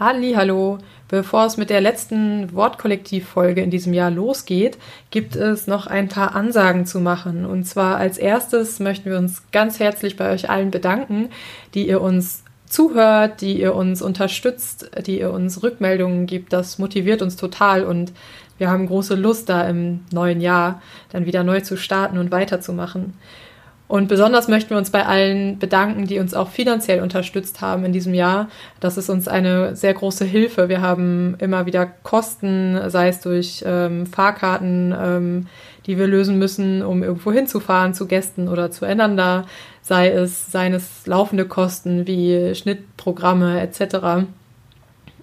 Hallo, bevor es mit der letzten Wortkollektivfolge in diesem Jahr losgeht, gibt es noch ein paar Ansagen zu machen. Und zwar als erstes möchten wir uns ganz herzlich bei euch allen bedanken, die ihr uns zuhört, die ihr uns unterstützt, die ihr uns Rückmeldungen gibt. Das motiviert uns total und wir haben große Lust, da im neuen Jahr dann wieder neu zu starten und weiterzumachen. Und besonders möchten wir uns bei allen bedanken, die uns auch finanziell unterstützt haben in diesem Jahr. Das ist uns eine sehr große Hilfe. Wir haben immer wieder Kosten, sei es durch ähm, Fahrkarten, ähm, die wir lösen müssen, um irgendwo hinzufahren zu Gästen oder zueinander, sei es seines laufende Kosten wie Schnittprogramme etc.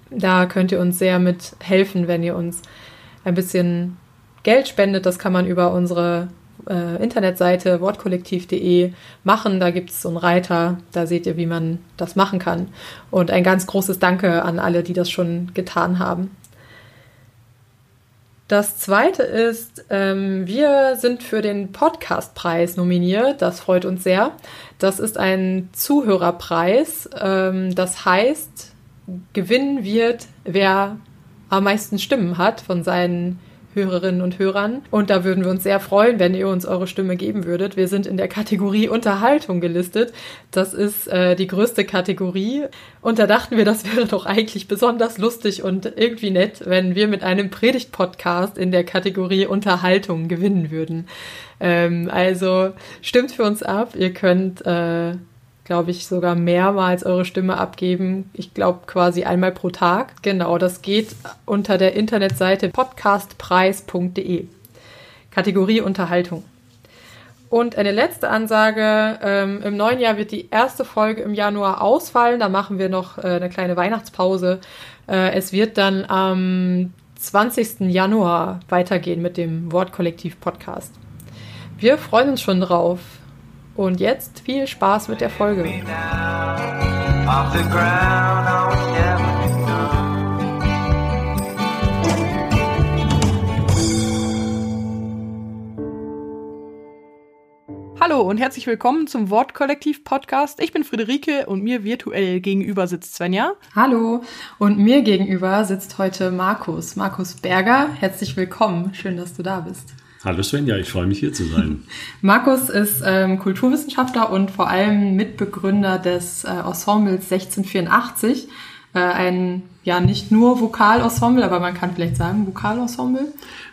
Da könnt ihr uns sehr mit helfen, wenn ihr uns ein bisschen Geld spendet. Das kann man über unsere äh, Internetseite wortkollektiv.de machen. Da gibt es so einen Reiter, da seht ihr, wie man das machen kann. Und ein ganz großes Danke an alle, die das schon getan haben. Das zweite ist, ähm, wir sind für den Podcastpreis nominiert. Das freut uns sehr. Das ist ein Zuhörerpreis. Ähm, das heißt, gewinnen wird, wer am meisten Stimmen hat von seinen Hörerinnen und Hörern. Und da würden wir uns sehr freuen, wenn ihr uns eure Stimme geben würdet. Wir sind in der Kategorie Unterhaltung gelistet. Das ist äh, die größte Kategorie. Und da dachten wir, das wäre doch eigentlich besonders lustig und irgendwie nett, wenn wir mit einem Predigt-Podcast in der Kategorie Unterhaltung gewinnen würden. Ähm, also stimmt für uns ab. Ihr könnt äh, glaube ich, sogar mehrmals eure Stimme abgeben. Ich glaube quasi einmal pro Tag. Genau, das geht unter der Internetseite podcastpreis.de. Kategorie Unterhaltung. Und eine letzte Ansage. Ähm, Im neuen Jahr wird die erste Folge im Januar ausfallen. Da machen wir noch äh, eine kleine Weihnachtspause. Äh, es wird dann am 20. Januar weitergehen mit dem Wortkollektiv-Podcast. Wir freuen uns schon drauf. Und jetzt viel Spaß mit der Folge. Hallo und herzlich willkommen zum Wortkollektiv-Podcast. Ich bin Friederike und mir virtuell gegenüber sitzt Svenja. Hallo und mir gegenüber sitzt heute Markus. Markus Berger, herzlich willkommen. Schön, dass du da bist. Hallo Svenja, ich freue mich hier zu sein. Markus ist ähm, Kulturwissenschaftler und vor allem Mitbegründer des äh, Ensembles 1684. Äh, ein ja nicht nur Vokalensemble, aber man kann vielleicht sagen Vokalensemble.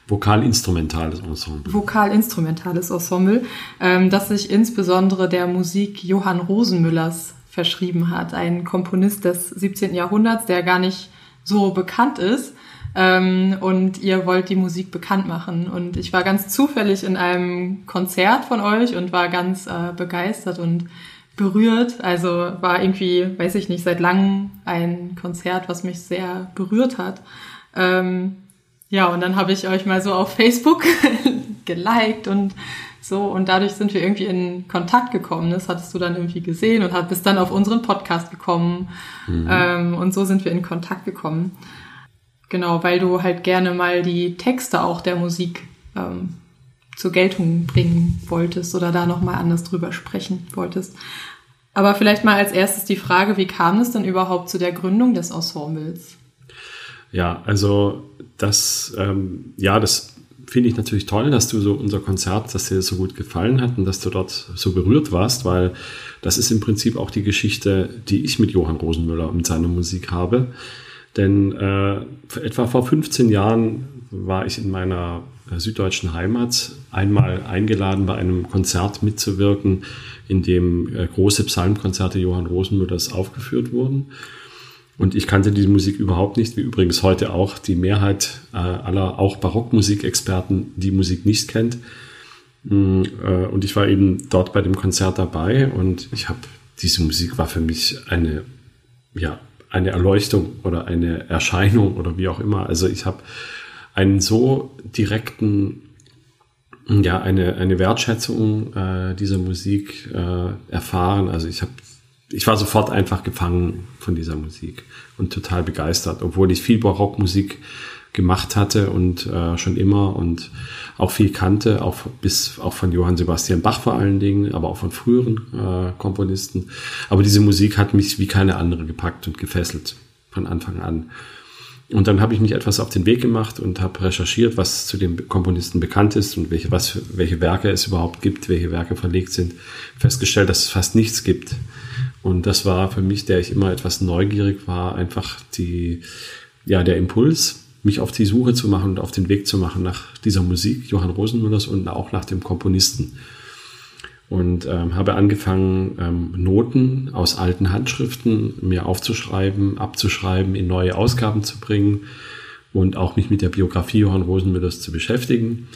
Vokalinstrumentales Ensemble. Vokalinstrumentales Ensemble, ähm, das sich insbesondere der Musik Johann Rosenmüllers verschrieben hat. Ein Komponist des 17. Jahrhunderts, der gar nicht so bekannt ist ähm, und ihr wollt die Musik bekannt machen. Und ich war ganz zufällig in einem Konzert von euch und war ganz äh, begeistert und berührt. Also war irgendwie, weiß ich nicht, seit langem ein Konzert, was mich sehr berührt hat. Ähm, ja, und dann habe ich euch mal so auf Facebook geliked und so und dadurch sind wir irgendwie in Kontakt gekommen. Das hattest du dann irgendwie gesehen und bist dann auf unseren Podcast gekommen mhm. ähm, und so sind wir in Kontakt gekommen. Genau, weil du halt gerne mal die Texte auch der Musik ähm, zur Geltung bringen wolltest oder da nochmal anders drüber sprechen wolltest. Aber vielleicht mal als erstes die Frage, wie kam es denn überhaupt zu der Gründung des Ensembles? Ja, also das, ähm, ja, das finde ich natürlich toll, dass du so unser Konzert, dass dir das so gut gefallen hat und dass du dort so berührt warst, weil das ist im Prinzip auch die Geschichte, die ich mit Johann Rosenmüller und seiner Musik habe. Denn äh, etwa vor 15 Jahren war ich in meiner äh, süddeutschen Heimat einmal eingeladen, bei einem Konzert mitzuwirken, in dem äh, große Psalmkonzerte Johann Rosenmüllers aufgeführt wurden. Und ich kannte diese Musik überhaupt nicht, wie übrigens heute auch die Mehrheit äh, aller, auch Barockmusikexperten, die Musik nicht kennt. Mm, äh, und ich war eben dort bei dem Konzert dabei und ich habe, diese Musik war für mich eine, ja, eine Erleuchtung oder eine Erscheinung oder wie auch immer. Also ich habe einen so direkten, ja, eine, eine Wertschätzung äh, dieser Musik äh, erfahren. Also ich habe, ich war sofort einfach gefangen von dieser Musik und total begeistert, obwohl ich viel Barockmusik gemacht hatte und äh, schon immer und auch viel kannte, auch bis auch von Johann Sebastian Bach vor allen Dingen, aber auch von früheren äh, Komponisten. Aber diese Musik hat mich wie keine andere gepackt und gefesselt. von Anfang an. Und dann habe ich mich etwas auf den Weg gemacht und habe recherchiert, was zu dem Komponisten bekannt ist und welche, was, welche Werke es überhaupt gibt, welche Werke verlegt sind. Festgestellt, dass es fast nichts gibt. Und das war für mich, der ich immer etwas neugierig war, einfach die, ja, der Impuls, mich auf die Suche zu machen und auf den Weg zu machen nach dieser Musik Johann Rosenmüllers und auch nach dem Komponisten und ähm, habe angefangen, ähm, Noten aus alten Handschriften mir aufzuschreiben, abzuschreiben, in neue Ausgaben zu bringen und auch mich mit der Biografie Johann Rosenmüllers zu beschäftigen.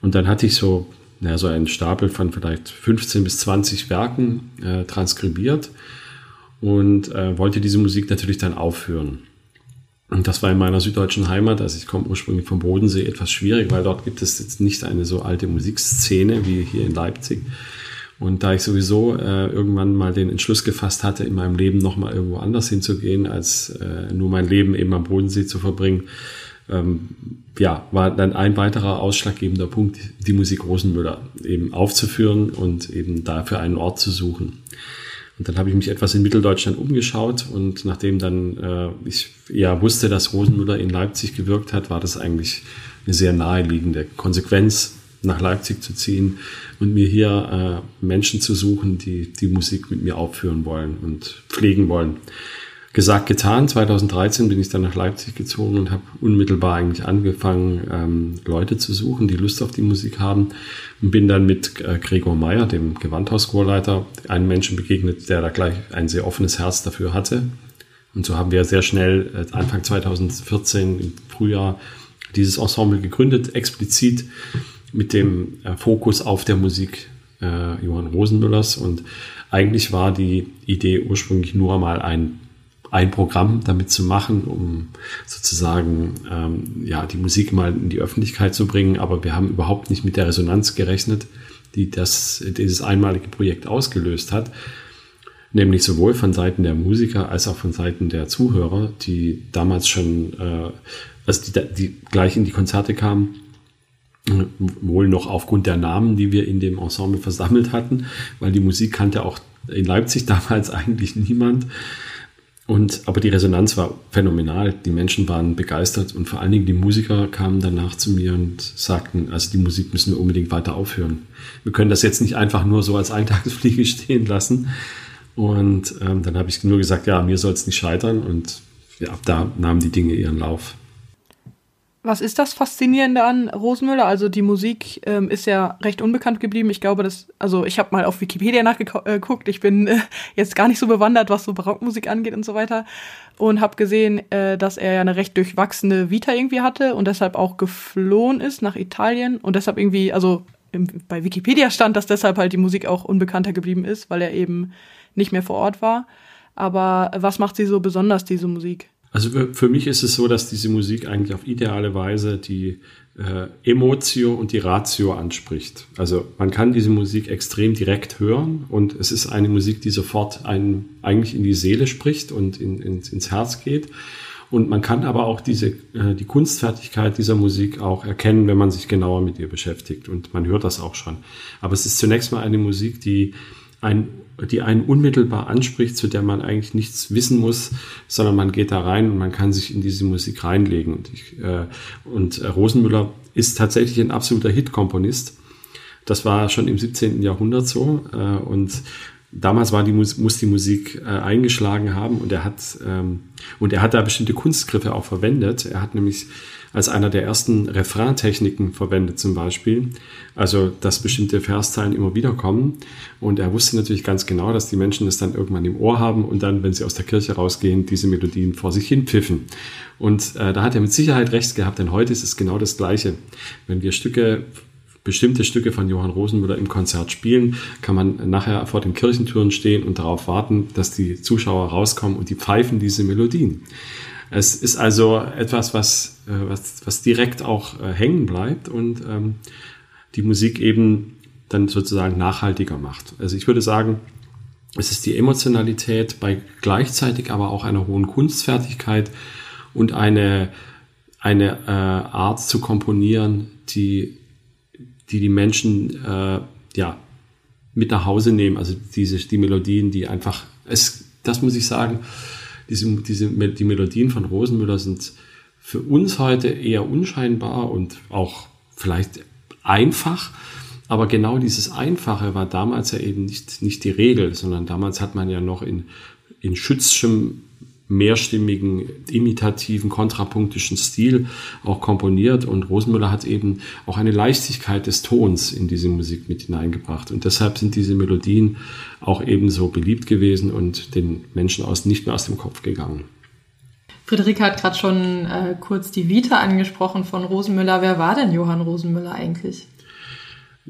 Und dann hatte ich so, naja, so einen Stapel von vielleicht 15 bis 20 Werken äh, transkribiert und äh, wollte diese Musik natürlich dann aufführen. Und das war in meiner süddeutschen Heimat, also ich komme ursprünglich vom Bodensee, etwas schwierig, weil dort gibt es jetzt nicht eine so alte Musikszene wie hier in Leipzig. Und da ich sowieso äh, irgendwann mal den Entschluss gefasst hatte, in meinem Leben nochmal irgendwo anders hinzugehen, als äh, nur mein Leben eben am Bodensee zu verbringen, ähm, ja, war dann ein weiterer ausschlaggebender Punkt, die Musik Rosenmüller eben aufzuführen und eben dafür einen Ort zu suchen. Und dann habe ich mich etwas in Mitteldeutschland umgeschaut und nachdem dann äh, ich ja wusste, dass Rosenmüller in Leipzig gewirkt hat, war das eigentlich eine sehr naheliegende Konsequenz, nach Leipzig zu ziehen und mir hier äh, Menschen zu suchen, die die Musik mit mir aufführen wollen und pflegen wollen. Gesagt, getan. 2013 bin ich dann nach Leipzig gezogen und habe unmittelbar eigentlich angefangen, ähm, Leute zu suchen, die Lust auf die Musik haben. Und bin dann mit äh, Gregor Meyer, dem Gewandhauschorleiter, einem Menschen begegnet, der da gleich ein sehr offenes Herz dafür hatte. Und so haben wir sehr schnell, äh, Anfang 2014 im Frühjahr, dieses Ensemble gegründet, explizit mit dem äh, Fokus auf der Musik äh, Johann Rosenmüllers. Und eigentlich war die Idee ursprünglich nur mal ein, ein Programm damit zu machen, um sozusagen ähm, ja, die Musik mal in die Öffentlichkeit zu bringen. Aber wir haben überhaupt nicht mit der Resonanz gerechnet, die das, dieses einmalige Projekt ausgelöst hat. Nämlich sowohl von Seiten der Musiker als auch von Seiten der Zuhörer, die damals schon, äh, also die, die gleich in die Konzerte kamen wohl noch aufgrund der Namen, die wir in dem Ensemble versammelt hatten, weil die Musik kannte auch in Leipzig damals eigentlich niemand. Und, aber die Resonanz war phänomenal. Die Menschen waren begeistert und vor allen Dingen die Musiker kamen danach zu mir und sagten, also die Musik müssen wir unbedingt weiter aufhören. Wir können das jetzt nicht einfach nur so als Eintagsfliege stehen lassen. Und ähm, dann habe ich nur gesagt, ja, mir soll es nicht scheitern. Und ja, ab da nahmen die Dinge ihren Lauf. Was ist das Faszinierende an Rosenmüller? Also die Musik ähm, ist ja recht unbekannt geblieben. Ich glaube, dass, also ich habe mal auf Wikipedia nachgeguckt. Ich bin äh, jetzt gar nicht so bewandert, was so Barockmusik angeht und so weiter. Und habe gesehen, äh, dass er ja eine recht durchwachsene Vita irgendwie hatte und deshalb auch geflohen ist nach Italien. Und deshalb irgendwie, also im, bei Wikipedia stand, dass deshalb halt die Musik auch unbekannter geblieben ist, weil er eben nicht mehr vor Ort war. Aber was macht sie so besonders, diese Musik? Also für, mich ist es so, dass diese Musik eigentlich auf ideale Weise die äh, Emotio und die Ratio anspricht. Also man kann diese Musik extrem direkt hören und es ist eine Musik, die sofort einen eigentlich in die Seele spricht und in, in, ins Herz geht. Und man kann aber auch diese, äh, die Kunstfertigkeit dieser Musik auch erkennen, wenn man sich genauer mit ihr beschäftigt. Und man hört das auch schon. Aber es ist zunächst mal eine Musik, die ein, die einen unmittelbar anspricht, zu der man eigentlich nichts wissen muss, sondern man geht da rein und man kann sich in diese Musik reinlegen. Und, ich, äh, und Rosenmüller ist tatsächlich ein absoluter Hit-Komponist. Das war schon im 17. Jahrhundert so. Äh, und damals war die muss die Musik äh, eingeschlagen haben und er hat ähm, und er hat da bestimmte Kunstgriffe auch verwendet. Er hat nämlich als einer der ersten Refraintechniken verwendet zum Beispiel. Also, dass bestimmte Verszeilen immer wieder kommen. Und er wusste natürlich ganz genau, dass die Menschen das dann irgendwann im Ohr haben und dann, wenn sie aus der Kirche rausgehen, diese Melodien vor sich hin pfiffen. Und äh, da hat er mit Sicherheit recht gehabt, denn heute ist es genau das Gleiche. Wenn wir Stücke bestimmte Stücke von Johann Rosenmüller im Konzert spielen, kann man nachher vor den Kirchentüren stehen und darauf warten, dass die Zuschauer rauskommen und die pfeifen diese Melodien. Es ist also etwas, was, äh, was, was direkt auch äh, hängen bleibt und ähm, die Musik eben dann sozusagen nachhaltiger macht. Also ich würde sagen, es ist die Emotionalität bei gleichzeitig aber auch einer hohen Kunstfertigkeit und eine, eine äh, Art zu komponieren, die die, die Menschen äh, ja, mit nach Hause nehmen. Also diese, die Melodien, die einfach, es, das muss ich sagen, diese, diese, die Melodien von Rosenmüller sind für uns heute eher unscheinbar und auch vielleicht einfach. Aber genau dieses Einfache war damals ja eben nicht, nicht die Regel, sondern damals hat man ja noch in, in schützschem mehrstimmigen, imitativen, kontrapunktischen Stil auch komponiert. Und Rosenmüller hat eben auch eine Leichtigkeit des Tons in diese Musik mit hineingebracht. Und deshalb sind diese Melodien auch ebenso beliebt gewesen und den Menschen aus, nicht mehr aus dem Kopf gegangen. Friederike hat gerade schon äh, kurz die Vita angesprochen von Rosenmüller. Wer war denn Johann Rosenmüller eigentlich?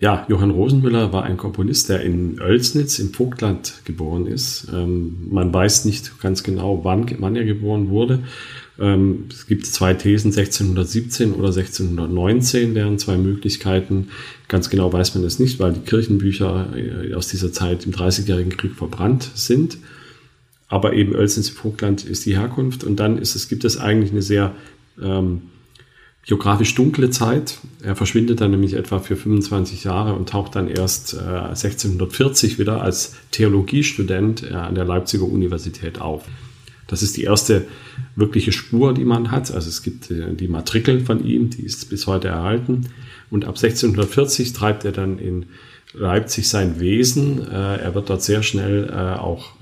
Ja, Johann Rosenmüller war ein Komponist, der in Oelsnitz im Vogtland geboren ist. Ähm, man weiß nicht ganz genau, wann, wann er geboren wurde. Ähm, es gibt zwei Thesen, 1617 oder 1619 wären zwei Möglichkeiten. Ganz genau weiß man es nicht, weil die Kirchenbücher äh, aus dieser Zeit im Dreißigjährigen Krieg verbrannt sind. Aber eben Oelsnitz im Vogtland ist die Herkunft. Und dann ist es, gibt es eigentlich eine sehr ähm, geografisch dunkle Zeit. Er verschwindet dann nämlich etwa für 25 Jahre und taucht dann erst äh, 1640 wieder als Theologiestudent äh, an der Leipziger Universität auf. Das ist die erste wirkliche Spur, die man hat. Also es gibt äh, die Matrikel von ihm, die ist bis heute erhalten. Und ab 1640 treibt er dann in Leipzig sein Wesen. Äh, er wird dort sehr schnell äh, auch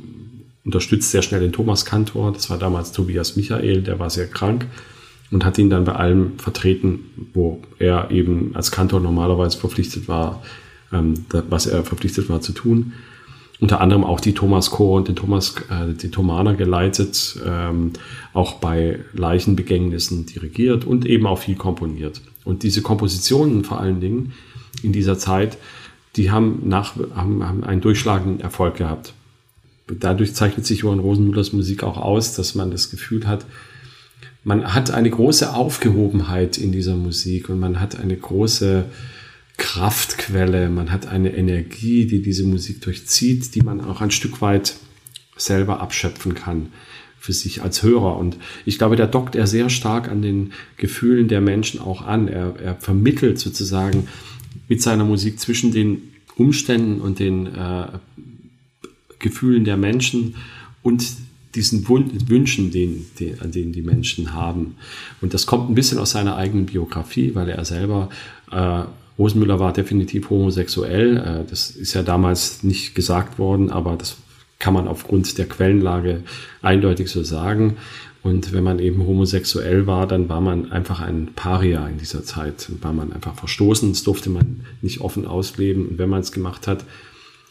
unterstützt sehr schnell den Thomas Kantor. Das war damals Tobias Michael, der war sehr krank und hat ihn dann bei allem vertreten, wo er eben als Kantor normalerweise verpflichtet war, ähm, was er verpflichtet war zu tun. Unter anderem auch die Thomas Chor und den Thomas, äh, die Thomaner geleitet, ähm, auch bei Leichenbegängnissen dirigiert und eben auch viel komponiert. Und diese Kompositionen vor allen Dingen in dieser Zeit, die haben, nach, haben, haben einen durchschlagenden Erfolg gehabt. Dadurch zeichnet sich Johann Rosenmüllers Musik auch aus, dass man das Gefühl hat, man hat eine große Aufgehobenheit in dieser Musik und man hat eine große Kraftquelle, man hat eine Energie, die diese Musik durchzieht, die man auch ein Stück weit selber abschöpfen kann für sich als Hörer. Und ich glaube, da dockt er sehr stark an den Gefühlen der Menschen auch an. Er, er vermittelt sozusagen mit seiner Musik zwischen den Umständen und den äh, Gefühlen der Menschen und diesen Wünschen, den, den, an denen die Menschen haben. Und das kommt ein bisschen aus seiner eigenen Biografie, weil er selber, äh, Rosenmüller war definitiv homosexuell. Äh, das ist ja damals nicht gesagt worden, aber das kann man aufgrund der Quellenlage eindeutig so sagen. Und wenn man eben homosexuell war, dann war man einfach ein Paria in dieser Zeit. War man einfach verstoßen. Das durfte man nicht offen ausleben. Und wenn man es gemacht hat,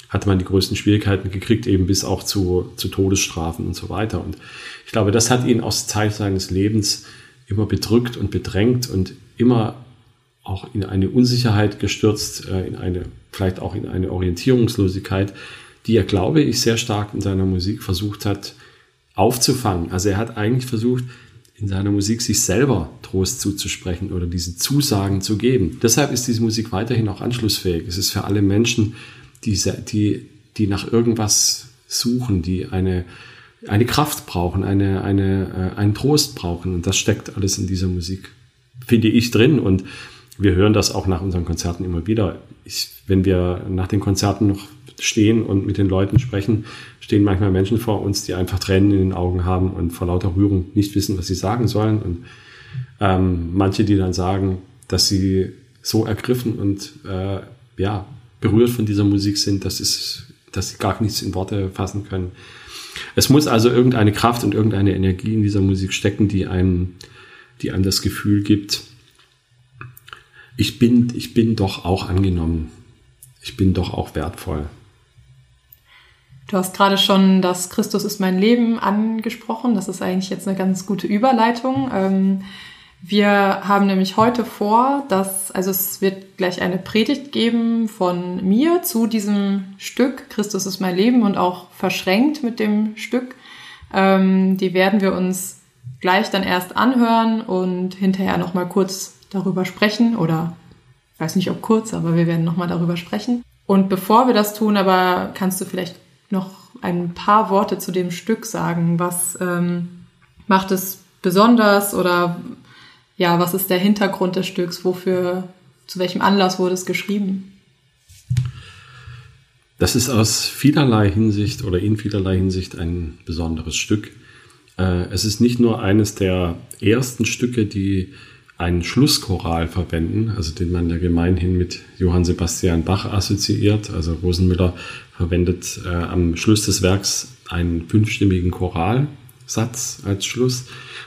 hatte man die größten Schwierigkeiten gekriegt, eben bis auch zu, zu Todesstrafen und so weiter. Und ich glaube, das hat ihn aus Zeit seines Lebens immer bedrückt und bedrängt und immer auch in eine Unsicherheit gestürzt, äh, in eine, vielleicht auch in eine Orientierungslosigkeit, die er, glaube ich, sehr stark in seiner Musik versucht hat aufzufangen. Also er hat eigentlich versucht, in seiner Musik sich selber Trost zuzusprechen oder diese Zusagen zu geben. Deshalb ist diese Musik weiterhin auch anschlussfähig. Es ist für alle Menschen die, die, die nach irgendwas suchen, die eine, eine Kraft brauchen, eine, eine, äh, einen Trost brauchen. Und das steckt alles in dieser Musik, finde ich, drin. Und wir hören das auch nach unseren Konzerten immer wieder. Ich, wenn wir nach den Konzerten noch stehen und mit den Leuten sprechen, stehen manchmal Menschen vor uns, die einfach Tränen in den Augen haben und vor lauter Rührung nicht wissen, was sie sagen sollen. Und ähm, manche, die dann sagen, dass sie so ergriffen und äh, ja, berührt von dieser Musik sind, dass, es, dass sie gar nichts in Worte fassen können. Es muss also irgendeine Kraft und irgendeine Energie in dieser Musik stecken, die einem, die einem das Gefühl gibt, ich bin, ich bin doch auch angenommen. Ich bin doch auch wertvoll. Du hast gerade schon das Christus ist mein Leben angesprochen. Das ist eigentlich jetzt eine ganz gute Überleitung. Ähm, wir haben nämlich heute vor, dass, also es wird gleich eine Predigt geben von mir zu diesem Stück, Christus ist mein Leben und auch verschränkt mit dem Stück. Ähm, die werden wir uns gleich dann erst anhören und hinterher nochmal kurz darüber sprechen oder ich weiß nicht ob kurz, aber wir werden nochmal darüber sprechen. Und bevor wir das tun, aber kannst du vielleicht noch ein paar Worte zu dem Stück sagen. Was ähm, macht es besonders oder ja, was ist der Hintergrund des Stücks? Wofür, zu welchem Anlass wurde es geschrieben? Das ist aus vielerlei Hinsicht oder in vielerlei Hinsicht ein besonderes Stück. Äh, es ist nicht nur eines der ersten Stücke, die einen Schlusschoral verwenden, also den man ja gemeinhin mit Johann Sebastian Bach assoziiert. Also Rosenmüller verwendet äh, am Schluss des Werks einen fünfstimmigen Choralsatz als Schluss.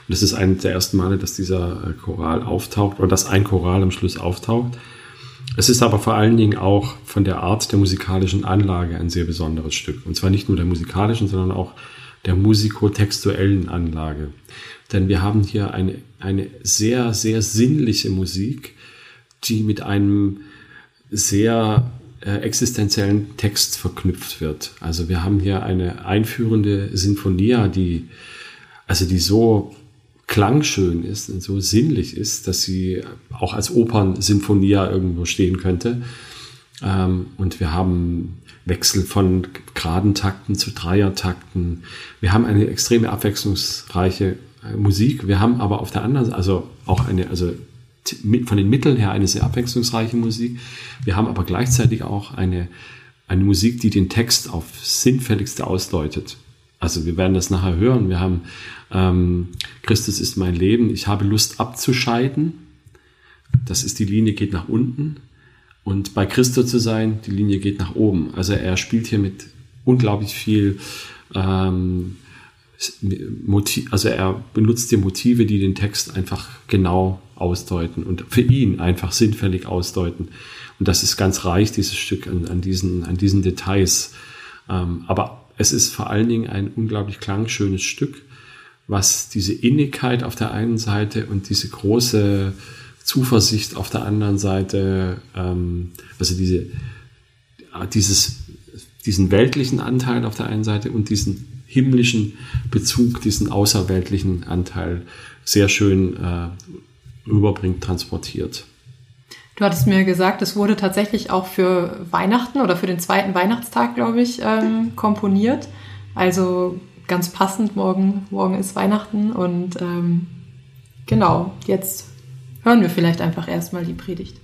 Und es ist eines der ersten Male, dass dieser äh, Choral auftaucht oder dass ein Choral am Schluss auftaucht. Es ist aber vor allen Dingen auch von der Art der musikalischen Anlage ein sehr besonderes Stück. Und zwar nicht nur der musikalischen, sondern auch der musikotextuellen Anlage. Denn wir haben hier eine, eine sehr, sehr sinnliche Musik, die mit einem sehr äh, existenziellen Text verknüpft wird. Also wir haben hier eine einführende Sinfonia, die, also die so klangschön ist und so sinnlich ist, dass sie auch als Opernsinfonia irgendwo stehen könnte. Ähm, und wir haben Wechsel von geraden Takten zu Dreiertakten. Wir haben eine extreme abwechslungsreiche äh, Musik. Wir haben aber auf der anderen Seite, also auch eine, also von den Mitteln her eine sehr abwechslungsreiche Musik. Wir haben aber gleichzeitig auch eine, eine Musik, die den Text auf sinnfälligste ausdeutet. Also wir werden das nachher hören. Wir haben ähm, Christus ist mein Leben. Ich habe Lust abzuscheiden. Das ist die Linie geht nach unten. Und bei Christo zu sein, die Linie geht nach oben. Also er spielt hier mit unglaublich viel ähm, Motiv, also er benutzt die Motive, die den Text einfach genau ausdeuten und für ihn einfach sinnfällig ausdeuten. Und das ist ganz reich, dieses Stück an, an, diesen, an diesen Details. Ähm, aber es ist vor allen Dingen ein unglaublich klangschönes Stück, was diese Innigkeit auf der einen Seite und diese große Zuversicht auf der anderen Seite, ähm, also diese, dieses, diesen weltlichen Anteil auf der einen Seite und diesen himmlischen Bezug, diesen außerweltlichen Anteil sehr schön äh, rüberbringt, transportiert. Du hattest mir gesagt, es wurde tatsächlich auch für Weihnachten oder für den zweiten Weihnachtstag, glaube ich, ähm, komponiert. Also ganz passend, morgen, morgen ist Weihnachten und ähm, genau, jetzt hören wir vielleicht einfach erstmal die Predigt.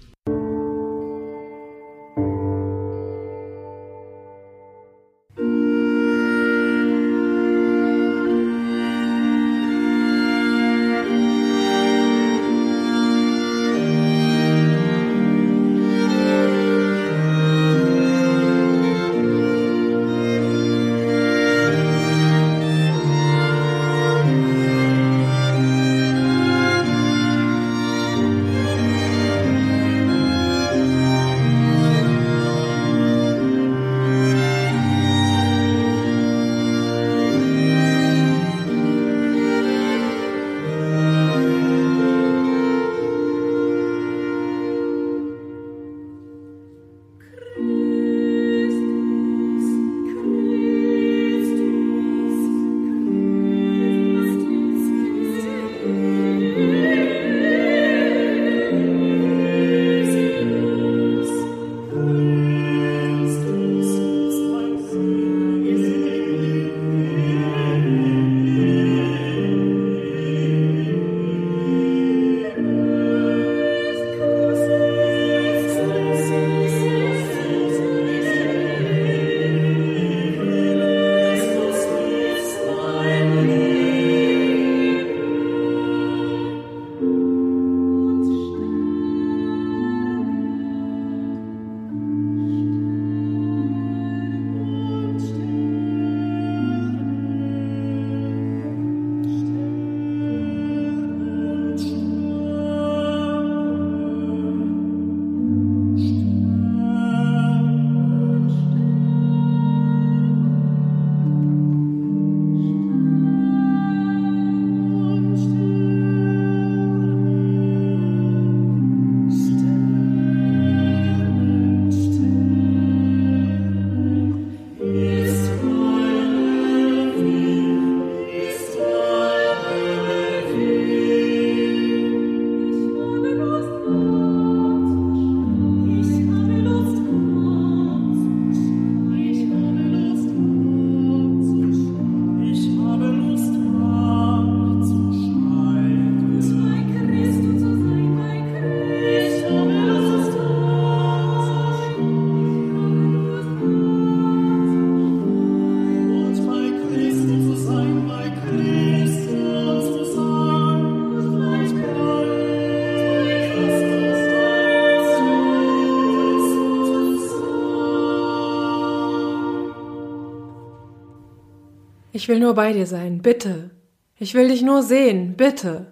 Ich will nur bei dir sein, bitte. Ich will dich nur sehen, bitte,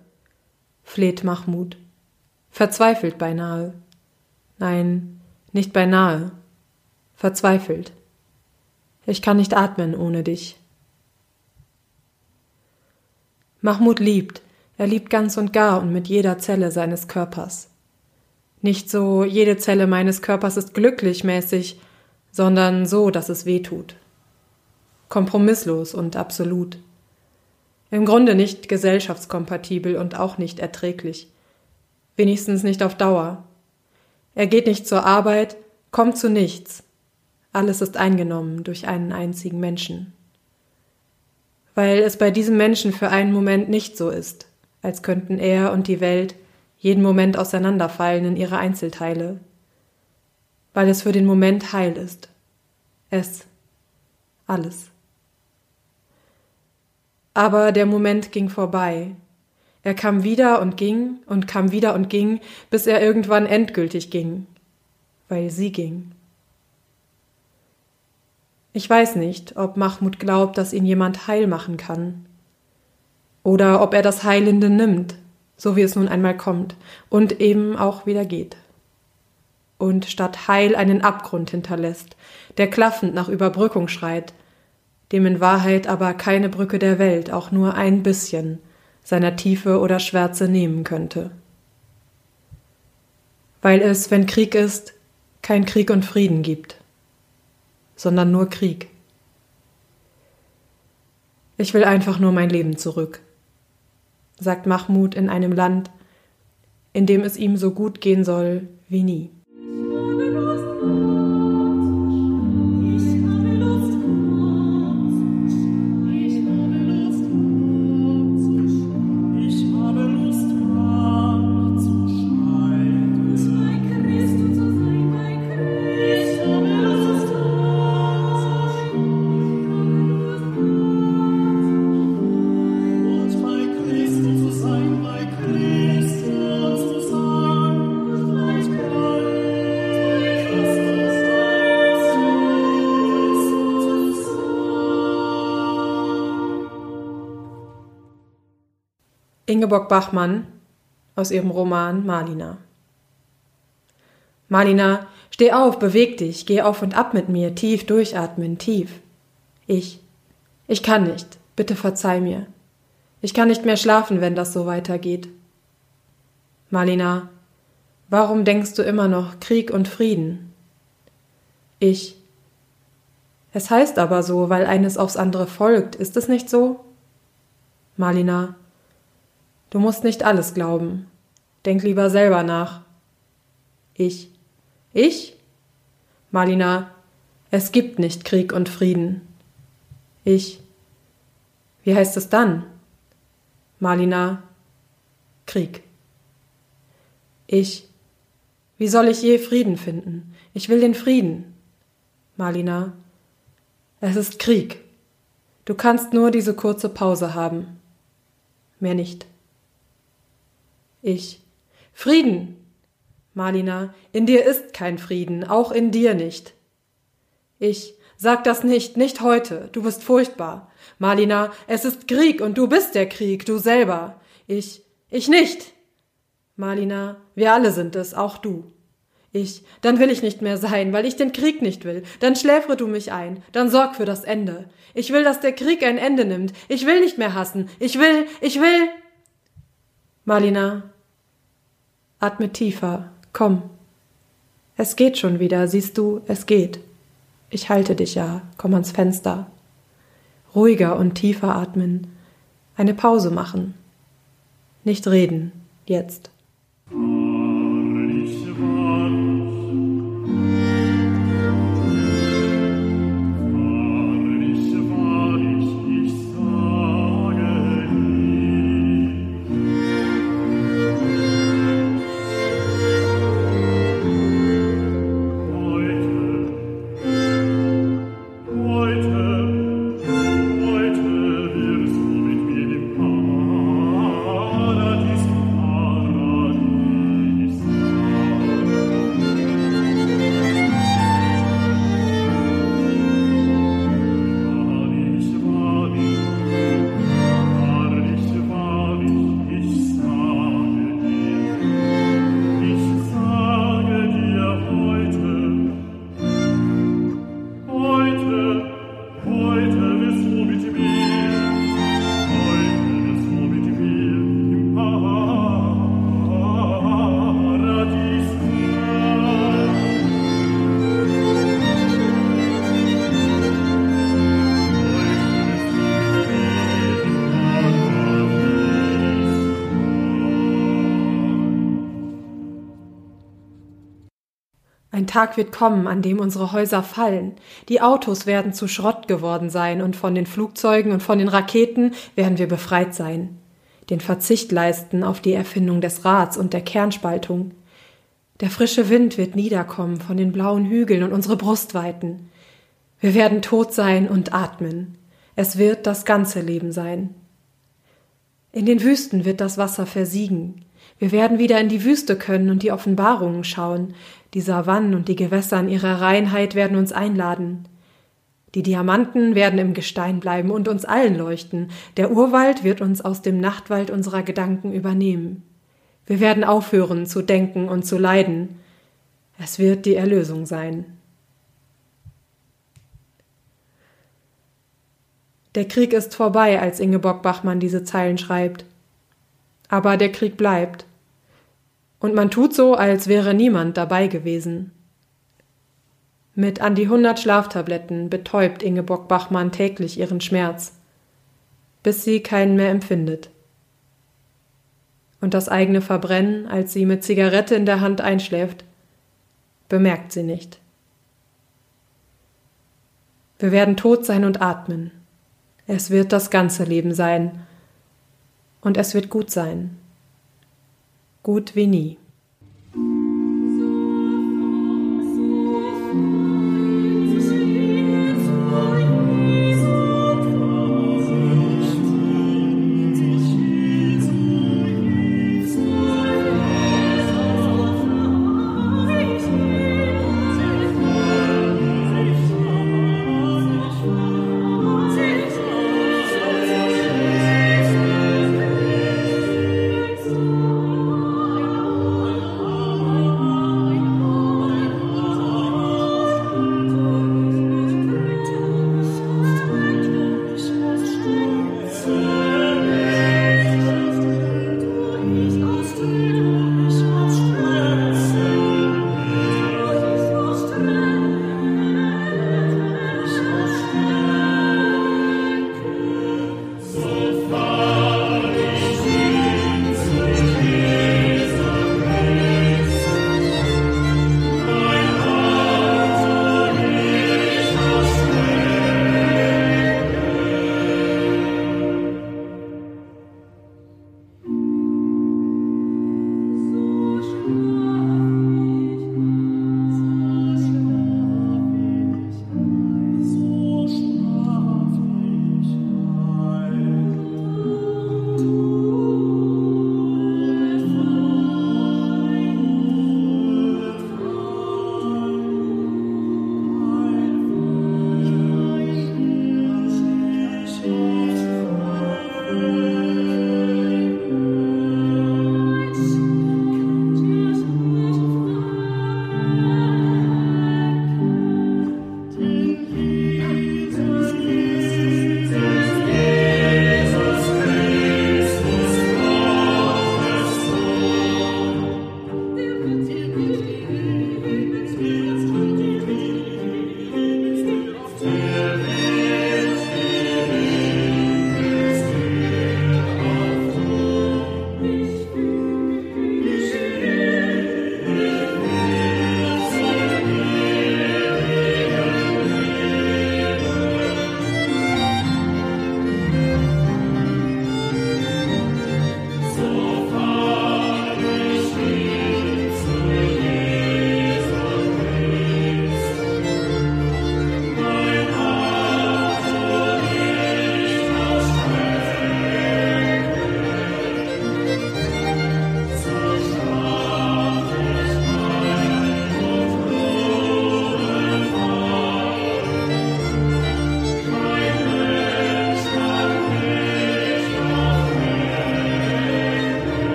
fleht Mahmud, verzweifelt beinahe. Nein, nicht beinahe, verzweifelt. Ich kann nicht atmen ohne dich. Mahmud liebt, er liebt ganz und gar und mit jeder Zelle seines Körpers. Nicht so, jede Zelle meines Körpers ist glücklich mäßig, sondern so, dass es weh tut. Kompromisslos und absolut. Im Grunde nicht gesellschaftskompatibel und auch nicht erträglich. Wenigstens nicht auf Dauer. Er geht nicht zur Arbeit, kommt zu nichts. Alles ist eingenommen durch einen einzigen Menschen. Weil es bei diesem Menschen für einen Moment nicht so ist, als könnten er und die Welt jeden Moment auseinanderfallen in ihre Einzelteile, weil es für den Moment heil ist. Es, alles. Aber der Moment ging vorbei. Er kam wieder und ging und kam wieder und ging, bis er irgendwann endgültig ging, weil sie ging. Ich weiß nicht, ob Mahmud glaubt, dass ihn jemand heil machen kann. Oder ob er das Heilende nimmt so wie es nun einmal kommt und eben auch wieder geht. Und statt Heil einen Abgrund hinterlässt, der klaffend nach Überbrückung schreit, dem in Wahrheit aber keine Brücke der Welt auch nur ein bisschen seiner Tiefe oder Schwärze nehmen könnte. Weil es, wenn Krieg ist, kein Krieg und Frieden gibt, sondern nur Krieg. Ich will einfach nur mein Leben zurück sagt Mahmud in einem Land, in dem es ihm so gut gehen soll wie nie. Ingeborg Bachmann aus ihrem Roman Malina. Malina, steh auf, beweg dich, geh auf und ab mit mir, tief durchatmen, tief. Ich. Ich kann nicht, bitte verzeih mir. Ich kann nicht mehr schlafen, wenn das so weitergeht. Malina, warum denkst du immer noch Krieg und Frieden? Ich. Es heißt aber so, weil eines aufs andere folgt, ist es nicht so? Malina, Du musst nicht alles glauben. Denk lieber selber nach. Ich. Ich? Malina, es gibt nicht Krieg und Frieden. Ich. Wie heißt es dann? Malina, Krieg. Ich. Wie soll ich je Frieden finden? Ich will den Frieden. Malina, es ist Krieg. Du kannst nur diese kurze Pause haben. Mehr nicht. Ich. Frieden! Malina, in dir ist kein Frieden, auch in dir nicht. Ich. Sag das nicht, nicht heute, du bist furchtbar. Malina, es ist Krieg und du bist der Krieg, du selber. Ich. Ich nicht. Malina, wir alle sind es, auch du. Ich, dann will ich nicht mehr sein, weil ich den Krieg nicht will. Dann schläfre du mich ein, dann sorg für das Ende. Ich will, dass der Krieg ein Ende nimmt. Ich will nicht mehr hassen. Ich will, ich will. Malina, Atme tiefer. Komm. Es geht schon wieder, siehst du, es geht. Ich halte dich ja, komm ans Fenster. Ruhiger und tiefer atmen. Eine Pause machen. Nicht reden, jetzt. Tag wird kommen, an dem unsere Häuser fallen. Die Autos werden zu Schrott geworden sein und von den Flugzeugen und von den Raketen werden wir befreit sein. Den Verzicht leisten auf die Erfindung des Rads und der Kernspaltung. Der frische Wind wird niederkommen von den blauen Hügeln und unsere Brust weiten. Wir werden tot sein und atmen. Es wird das ganze Leben sein. In den Wüsten wird das Wasser versiegen. Wir werden wieder in die Wüste können und die Offenbarungen schauen. Die Savannen und die Gewässer in ihrer Reinheit werden uns einladen. Die Diamanten werden im Gestein bleiben und uns allen leuchten. Der Urwald wird uns aus dem Nachtwald unserer Gedanken übernehmen. Wir werden aufhören zu denken und zu leiden. Es wird die Erlösung sein. Der Krieg ist vorbei, als Ingeborg Bachmann diese Zeilen schreibt. Aber der Krieg bleibt. Und man tut so, als wäre niemand dabei gewesen. Mit an die hundert Schlaftabletten betäubt Ingeborg Bachmann täglich ihren Schmerz, bis sie keinen mehr empfindet. Und das eigene Verbrennen, als sie mit Zigarette in der Hand einschläft, bemerkt sie nicht. Wir werden tot sein und atmen. Es wird das ganze Leben sein. Und es wird gut sein gut wie nie.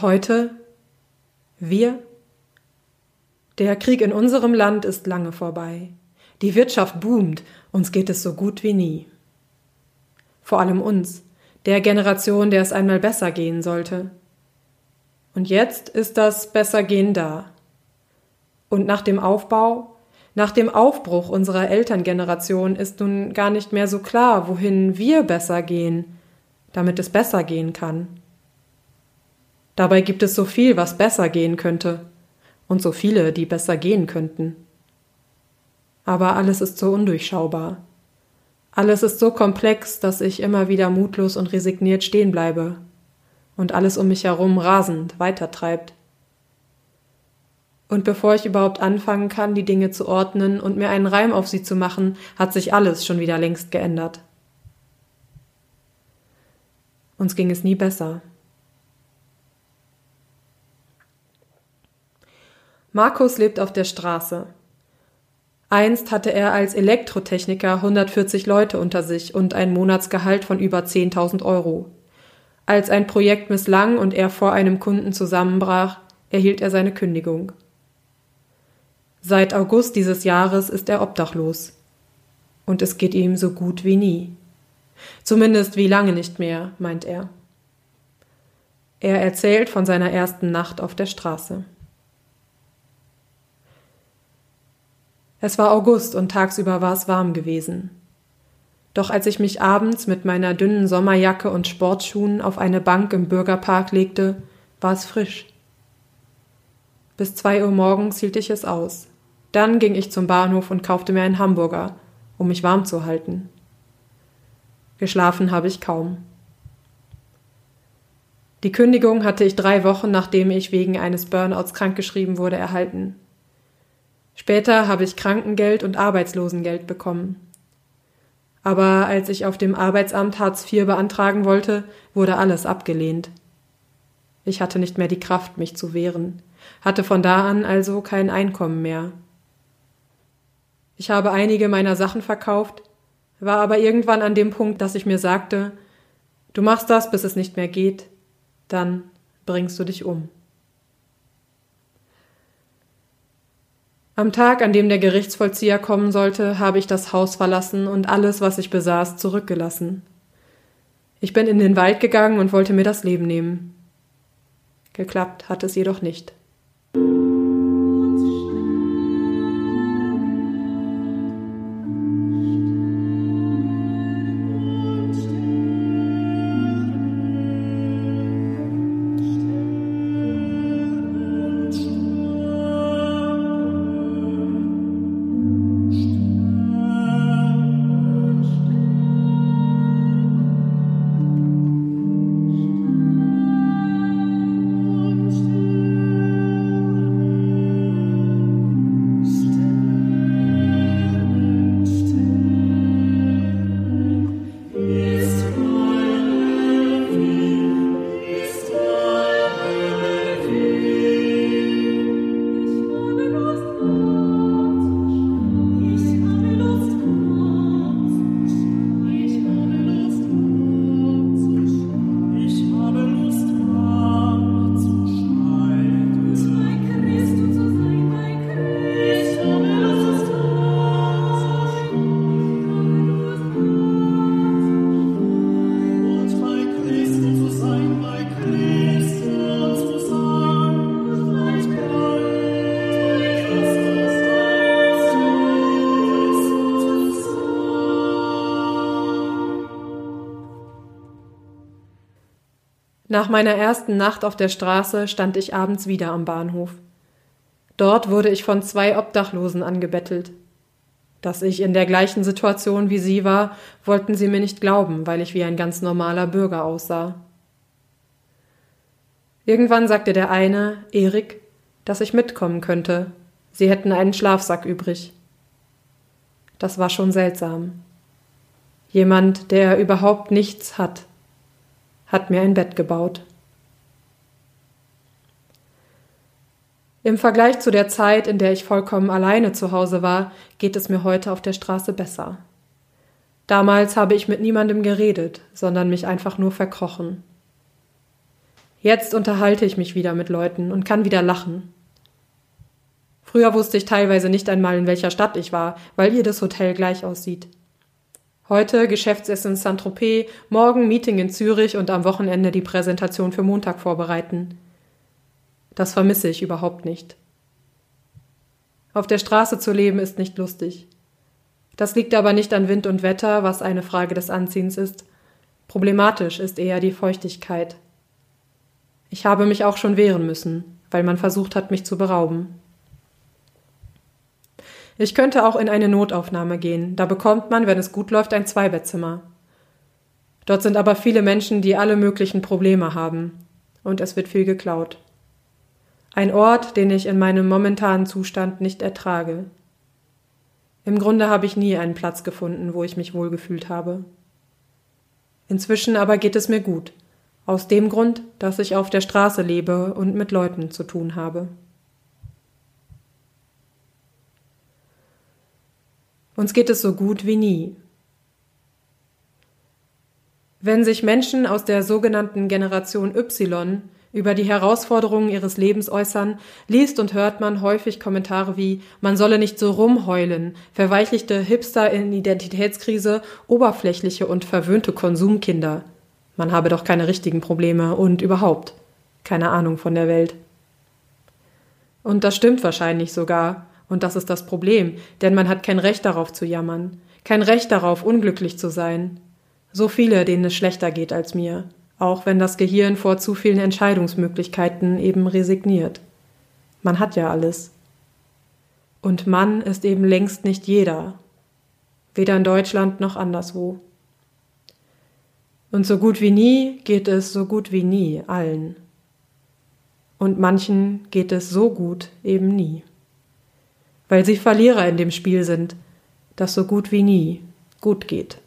Heute? Wir? Der Krieg in unserem Land ist lange vorbei. Die Wirtschaft boomt, uns geht es so gut wie nie. Vor allem uns, der Generation, der es einmal besser gehen sollte. Und jetzt ist das Bessergehen da. Und nach dem Aufbau, nach dem Aufbruch unserer Elterngeneration ist nun gar nicht mehr so klar, wohin wir besser gehen, damit es besser gehen kann. Dabei gibt es so viel, was besser gehen könnte, und so viele, die besser gehen könnten. Aber alles ist so undurchschaubar. Alles ist so komplex, dass ich immer wieder mutlos und resigniert stehen bleibe und alles um mich herum rasend weitertreibt. Und bevor ich überhaupt anfangen kann, die Dinge zu ordnen und mir einen Reim auf sie zu machen, hat sich alles schon wieder längst geändert. Uns ging es nie besser. Markus lebt auf der Straße. Einst hatte er als Elektrotechniker 140 Leute unter sich und ein Monatsgehalt von über 10.000 Euro. Als ein Projekt misslang und er vor einem Kunden zusammenbrach, erhielt er seine Kündigung. Seit August dieses Jahres ist er obdachlos. Und es geht ihm so gut wie nie. Zumindest wie lange nicht mehr, meint er. Er erzählt von seiner ersten Nacht auf der Straße. Es war August und tagsüber war es warm gewesen. Doch als ich mich abends mit meiner dünnen Sommerjacke und Sportschuhen auf eine Bank im Bürgerpark legte, war es frisch. Bis zwei Uhr morgens hielt ich es aus. Dann ging ich zum Bahnhof und kaufte mir einen Hamburger, um mich warm zu halten. Geschlafen habe ich kaum. Die Kündigung hatte ich drei Wochen, nachdem ich wegen eines Burnouts krankgeschrieben wurde, erhalten. Später habe ich Krankengeld und Arbeitslosengeld bekommen. Aber als ich auf dem Arbeitsamt Hartz IV beantragen wollte, wurde alles abgelehnt. Ich hatte nicht mehr die Kraft, mich zu wehren, hatte von da an also kein Einkommen mehr. Ich habe einige meiner Sachen verkauft, war aber irgendwann an dem Punkt, dass ich mir sagte, du machst das, bis es nicht mehr geht, dann bringst du dich um. Am Tag, an dem der Gerichtsvollzieher kommen sollte, habe ich das Haus verlassen und alles, was ich besaß, zurückgelassen. Ich bin in den Wald gegangen und wollte mir das Leben nehmen. Geklappt hat es jedoch nicht. Nach meiner ersten Nacht auf der Straße stand ich abends wieder am Bahnhof. Dort wurde ich von zwei Obdachlosen angebettelt. Dass ich in der gleichen Situation wie sie war, wollten sie mir nicht glauben, weil ich wie ein ganz normaler Bürger aussah. Irgendwann sagte der eine, Erik, dass ich mitkommen könnte. Sie hätten einen Schlafsack übrig. Das war schon seltsam. Jemand, der überhaupt nichts hat hat mir ein Bett gebaut. Im Vergleich zu der Zeit, in der ich vollkommen alleine zu Hause war, geht es mir heute auf der Straße besser. Damals habe ich mit niemandem geredet, sondern mich einfach nur verkrochen. Jetzt unterhalte ich mich wieder mit Leuten und kann wieder lachen. Früher wusste ich teilweise nicht einmal, in welcher Stadt ich war, weil jedes Hotel gleich aussieht. Heute Geschäftsessen in Saint-Tropez, morgen Meeting in Zürich und am Wochenende die Präsentation für Montag vorbereiten. Das vermisse ich überhaupt nicht. Auf der Straße zu leben ist nicht lustig. Das liegt aber nicht an Wind und Wetter, was eine Frage des Anziehens ist. Problematisch ist eher die Feuchtigkeit. Ich habe mich auch schon wehren müssen, weil man versucht hat, mich zu berauben. Ich könnte auch in eine Notaufnahme gehen. Da bekommt man, wenn es gut läuft, ein Zweibettzimmer. Dort sind aber viele Menschen, die alle möglichen Probleme haben. Und es wird viel geklaut. Ein Ort, den ich in meinem momentanen Zustand nicht ertrage. Im Grunde habe ich nie einen Platz gefunden, wo ich mich wohlgefühlt habe. Inzwischen aber geht es mir gut, aus dem Grund, dass ich auf der Straße lebe und mit Leuten zu tun habe. Uns geht es so gut wie nie. Wenn sich Menschen aus der sogenannten Generation Y über die Herausforderungen ihres Lebens äußern, liest und hört man häufig Kommentare wie man solle nicht so rumheulen, verweichlichte Hipster in Identitätskrise, oberflächliche und verwöhnte Konsumkinder. Man habe doch keine richtigen Probleme und überhaupt keine Ahnung von der Welt. Und das stimmt wahrscheinlich sogar, und das ist das Problem, denn man hat kein Recht darauf zu jammern, kein Recht darauf, unglücklich zu sein. So viele, denen es schlechter geht als mir, auch wenn das Gehirn vor zu vielen Entscheidungsmöglichkeiten eben resigniert. Man hat ja alles. Und Mann ist eben längst nicht jeder, weder in Deutschland noch anderswo. Und so gut wie nie geht es so gut wie nie allen. Und manchen geht es so gut eben nie weil sie Verlierer in dem Spiel sind, das so gut wie nie gut geht.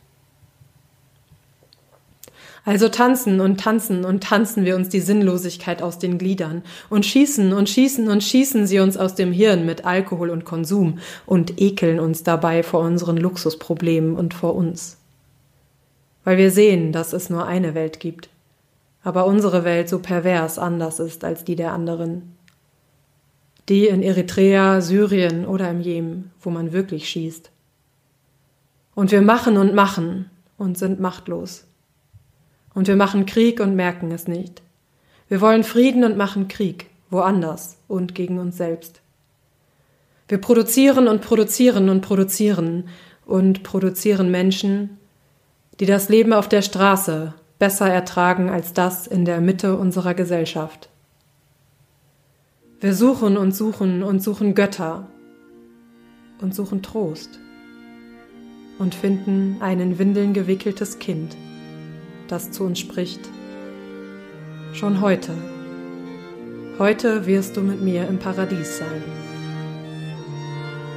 Also tanzen und tanzen und tanzen wir uns die Sinnlosigkeit aus den Gliedern und schießen und schießen und schießen sie uns aus dem Hirn mit Alkohol und Konsum und ekeln uns dabei vor unseren Luxusproblemen und vor uns. Weil wir sehen, dass es nur eine Welt gibt, aber unsere Welt so pervers anders ist als die der anderen die in Eritrea, Syrien oder im Jemen, wo man wirklich schießt. Und wir machen und machen und sind machtlos. Und wir machen Krieg und merken es nicht. Wir wollen Frieden und machen Krieg, woanders und gegen uns selbst. Wir produzieren und produzieren und produzieren und produzieren Menschen, die das Leben auf der Straße besser ertragen als das in der Mitte unserer Gesellschaft. Wir suchen und suchen und suchen Götter und suchen Trost und finden ein in Windeln gewickeltes Kind, das zu uns spricht. Schon heute, heute wirst du mit mir im Paradies sein.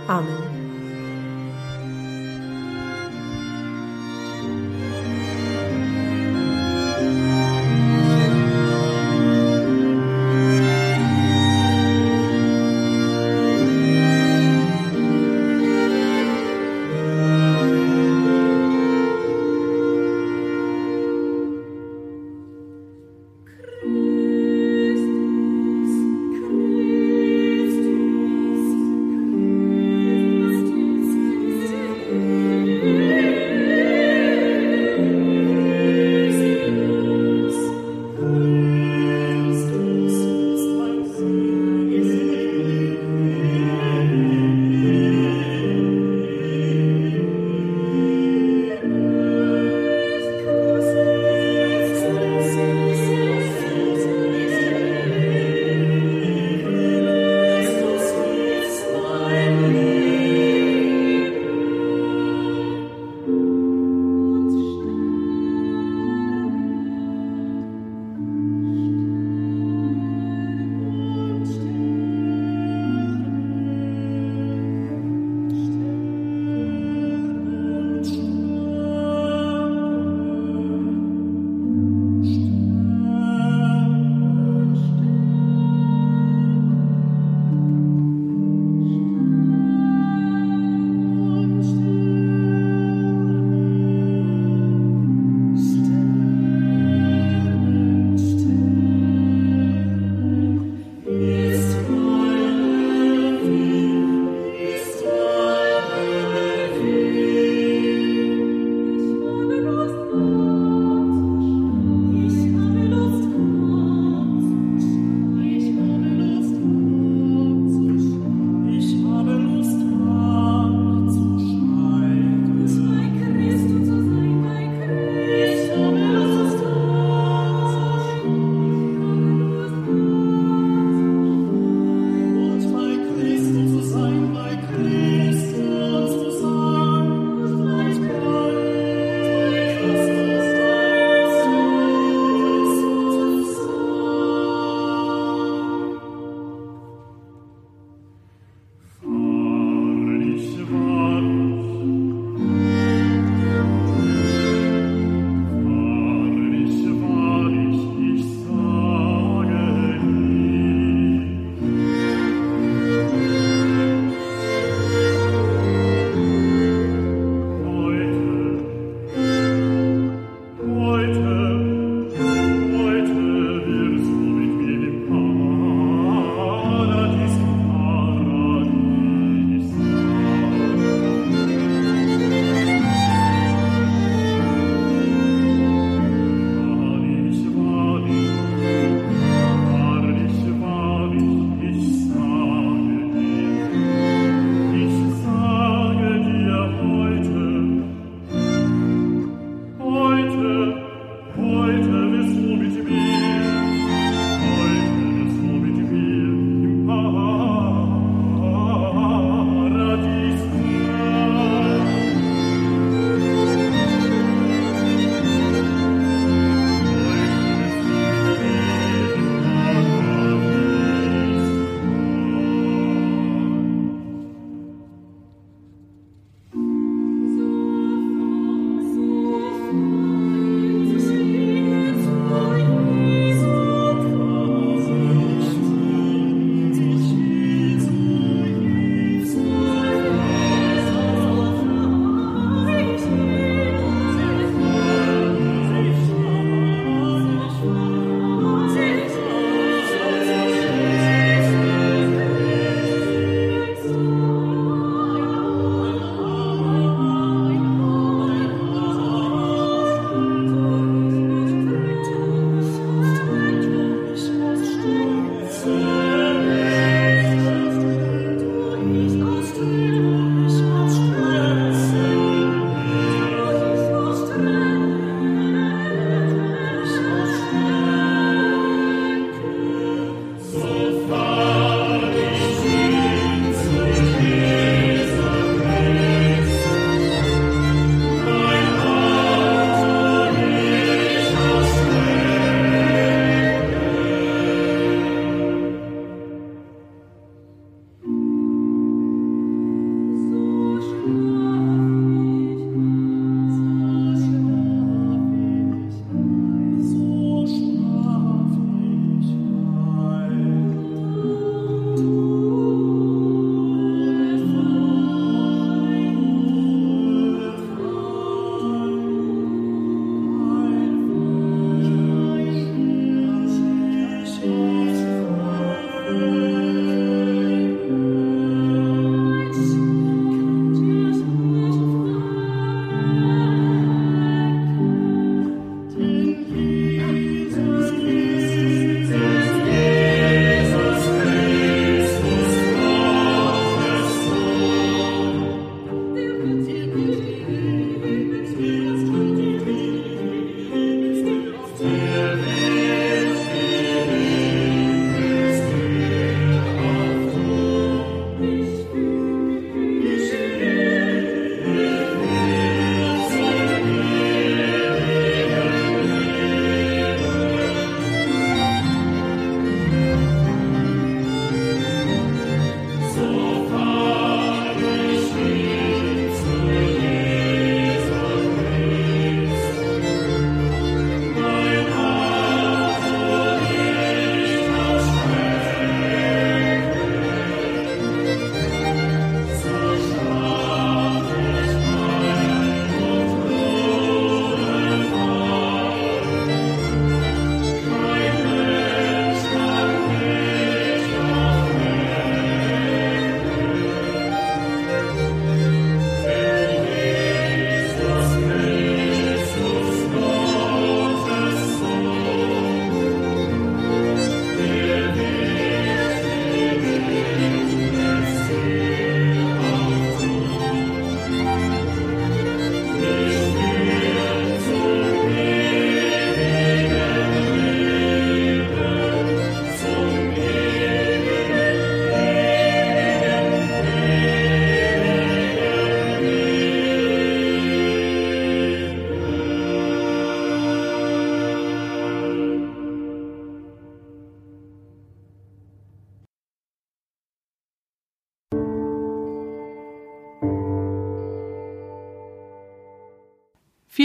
Amen.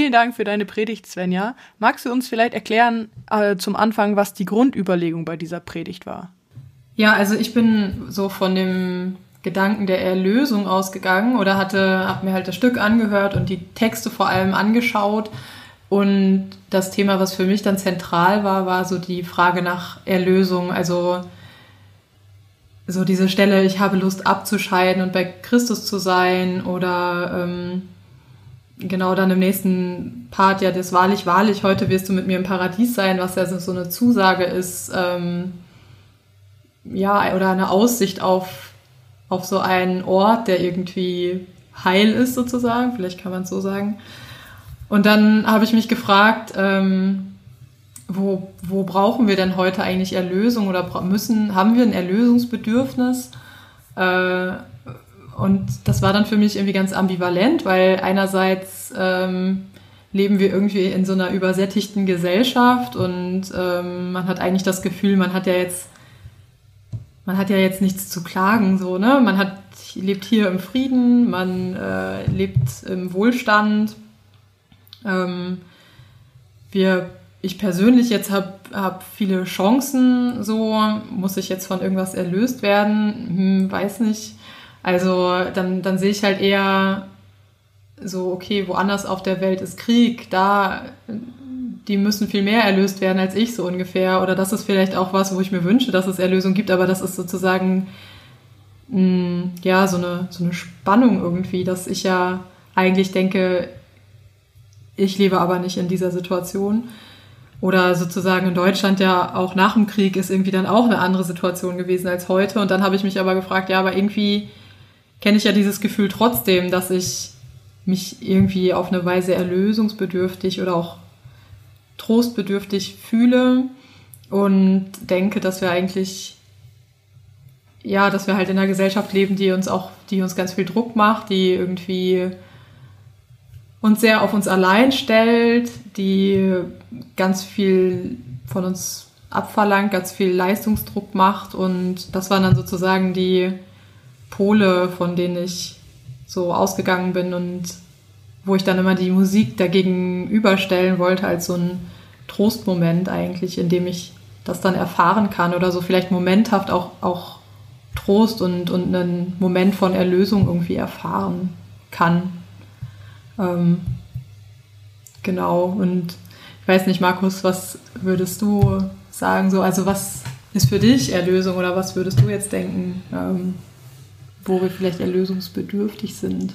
Vielen Dank für deine Predigt, Svenja. Magst du uns vielleicht erklären äh, zum Anfang, was die Grundüberlegung bei dieser Predigt war? Ja, also ich bin so von dem Gedanken der Erlösung ausgegangen oder hatte, habe mir halt das Stück angehört und die Texte vor allem angeschaut. Und das Thema, was für mich dann zentral war, war so die Frage nach Erlösung. Also so diese Stelle, ich habe Lust abzuscheiden und bei Christus zu sein oder ähm, genau dann im nächsten Part ja das wahrlich, wahrlich, heute wirst du mit mir im Paradies sein, was ja so eine Zusage ist, ähm, ja, oder eine Aussicht auf, auf so einen Ort, der irgendwie heil ist sozusagen, vielleicht kann man es so sagen. Und dann habe ich mich gefragt, ähm, wo, wo brauchen wir denn heute eigentlich Erlösung oder müssen, haben wir ein Erlösungsbedürfnis? Äh, und das war dann für mich irgendwie ganz ambivalent, weil einerseits ähm, leben wir irgendwie in so einer übersättigten Gesellschaft und ähm, man hat eigentlich das Gefühl, man hat ja jetzt, man hat ja jetzt nichts zu klagen, so, ne? Man hat, lebt hier im Frieden, man äh, lebt im Wohlstand. Ähm, wir, ich persönlich jetzt habe hab viele Chancen, so, muss ich jetzt von irgendwas erlöst werden? Hm, weiß nicht also dann, dann sehe ich halt eher so, okay, woanders auf der Welt ist Krieg, da, die müssen viel mehr erlöst werden als ich so ungefähr. Oder das ist vielleicht auch was, wo ich mir wünsche, dass es Erlösung gibt, aber das ist sozusagen, mh, hm, ja, so eine, so eine Spannung irgendwie, dass ich ja eigentlich denke, ich lebe aber nicht in dieser Situation. Oder sozusagen in Deutschland ja auch nach dem Krieg ist irgendwie dann auch eine andere Situation gewesen als heute. Und dann habe ich mich aber gefragt, ja, aber irgendwie kenne ich ja dieses Gefühl trotzdem, dass ich mich irgendwie auf eine Weise erlösungsbedürftig oder auch trostbedürftig fühle und denke, dass wir eigentlich ja, dass wir halt in einer Gesellschaft leben, die uns auch, die uns ganz viel Druck macht, die irgendwie uns sehr auf uns allein stellt, die ganz viel von uns abverlangt, ganz viel Leistungsdruck macht und das waren dann sozusagen die Pole, von denen ich so ausgegangen bin und wo ich dann immer die Musik dagegen überstellen wollte als so ein Trostmoment eigentlich, in dem ich das dann erfahren kann oder so vielleicht momenthaft auch, auch Trost und, und einen Moment von Erlösung irgendwie erfahren kann. Ähm, genau, und ich weiß nicht, Markus, was würdest du sagen? So, also was ist für dich Erlösung oder was würdest du jetzt denken? Ähm, wo wir vielleicht erlösungsbedürftig sind?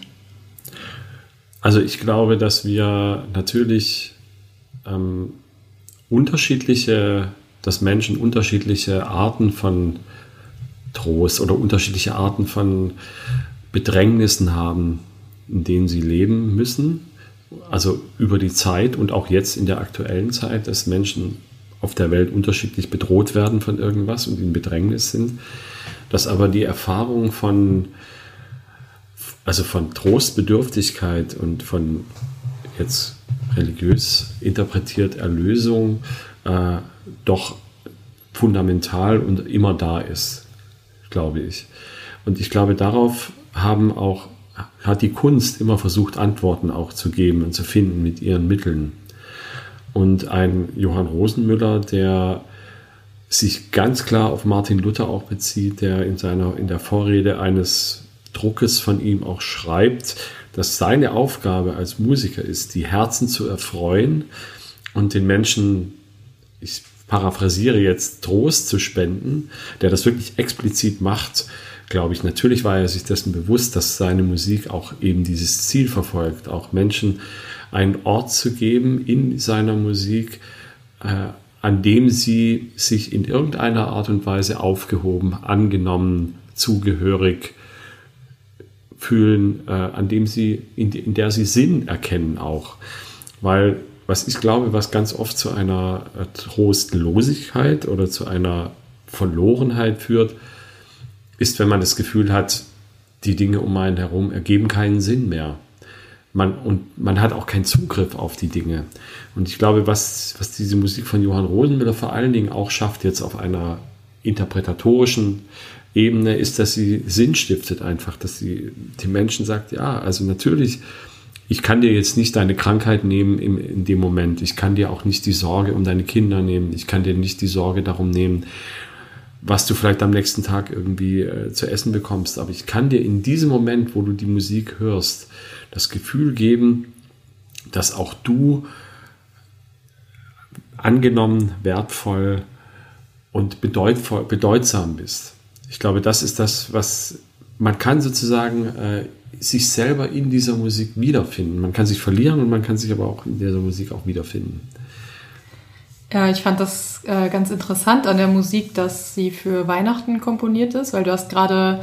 Also ich glaube, dass wir natürlich ähm, unterschiedliche, dass Menschen unterschiedliche Arten von Trost oder unterschiedliche Arten von Bedrängnissen haben, in denen sie leben müssen. Also über die Zeit und auch jetzt in der aktuellen Zeit, dass Menschen auf der Welt unterschiedlich bedroht werden von irgendwas und in Bedrängnis sind dass aber die Erfahrung von, also von Trostbedürftigkeit und von jetzt religiös interpretiert Erlösung äh, doch fundamental und immer da ist, glaube ich. Und ich glaube, darauf haben auch, hat die Kunst immer versucht, Antworten auch zu geben und zu finden mit ihren Mitteln. Und ein Johann Rosenmüller, der sich ganz klar auf Martin Luther auch bezieht, der in seiner in der Vorrede eines Druckes von ihm auch schreibt, dass seine Aufgabe als Musiker ist, die Herzen zu erfreuen und den Menschen, ich paraphrasiere jetzt, Trost zu spenden, der das wirklich explizit macht, glaube ich. Natürlich war er sich dessen bewusst, dass seine Musik auch eben dieses Ziel verfolgt, auch Menschen einen Ort zu geben in seiner Musik, äh, an dem sie sich in irgendeiner Art und Weise aufgehoben, angenommen, zugehörig fühlen, äh, an dem sie, in, in, der sie Sinn erkennen auch. Weil, was ich glaube, was ganz oft zu einer äh, Trostlosigkeit oder zu einer Verlorenheit führt, ist, wenn man das Gefühl hat, die Dinge um einen herum ergeben keinen Sinn mehr man, und man hat auch keinen Zugriff auf die Dinge. Und ich glaube, was, was diese Musik von Johann Rosenmüller vor allen Dingen auch schafft, jetzt auf einer interpretatorischen Ebene, ist, dass sie Sinn stiftet einfach, dass sie den Menschen sagt, ja, also natürlich ich kann dir jetzt nicht deine Krankheit nehmen im, in dem Moment. Ich kann dir auch nicht die Sorge um deine Kinder nehmen. Ich kann dir nicht die Sorge darum nehmen, was du vielleicht am nächsten Tag irgendwie äh, zu essen bekommst. Aber ich kann dir in diesem Moment, wo du die Musik hörst, das Gefühl geben, dass auch du angenommen, wertvoll und bedeutsam bist. Ich glaube, das ist das, was man kann sozusagen äh, sich selber in dieser Musik wiederfinden. Man kann sich verlieren und man kann sich aber auch in dieser Musik auch wiederfinden. Ja, ich fand das äh, ganz interessant an der Musik, dass sie für Weihnachten komponiert ist, weil du hast gerade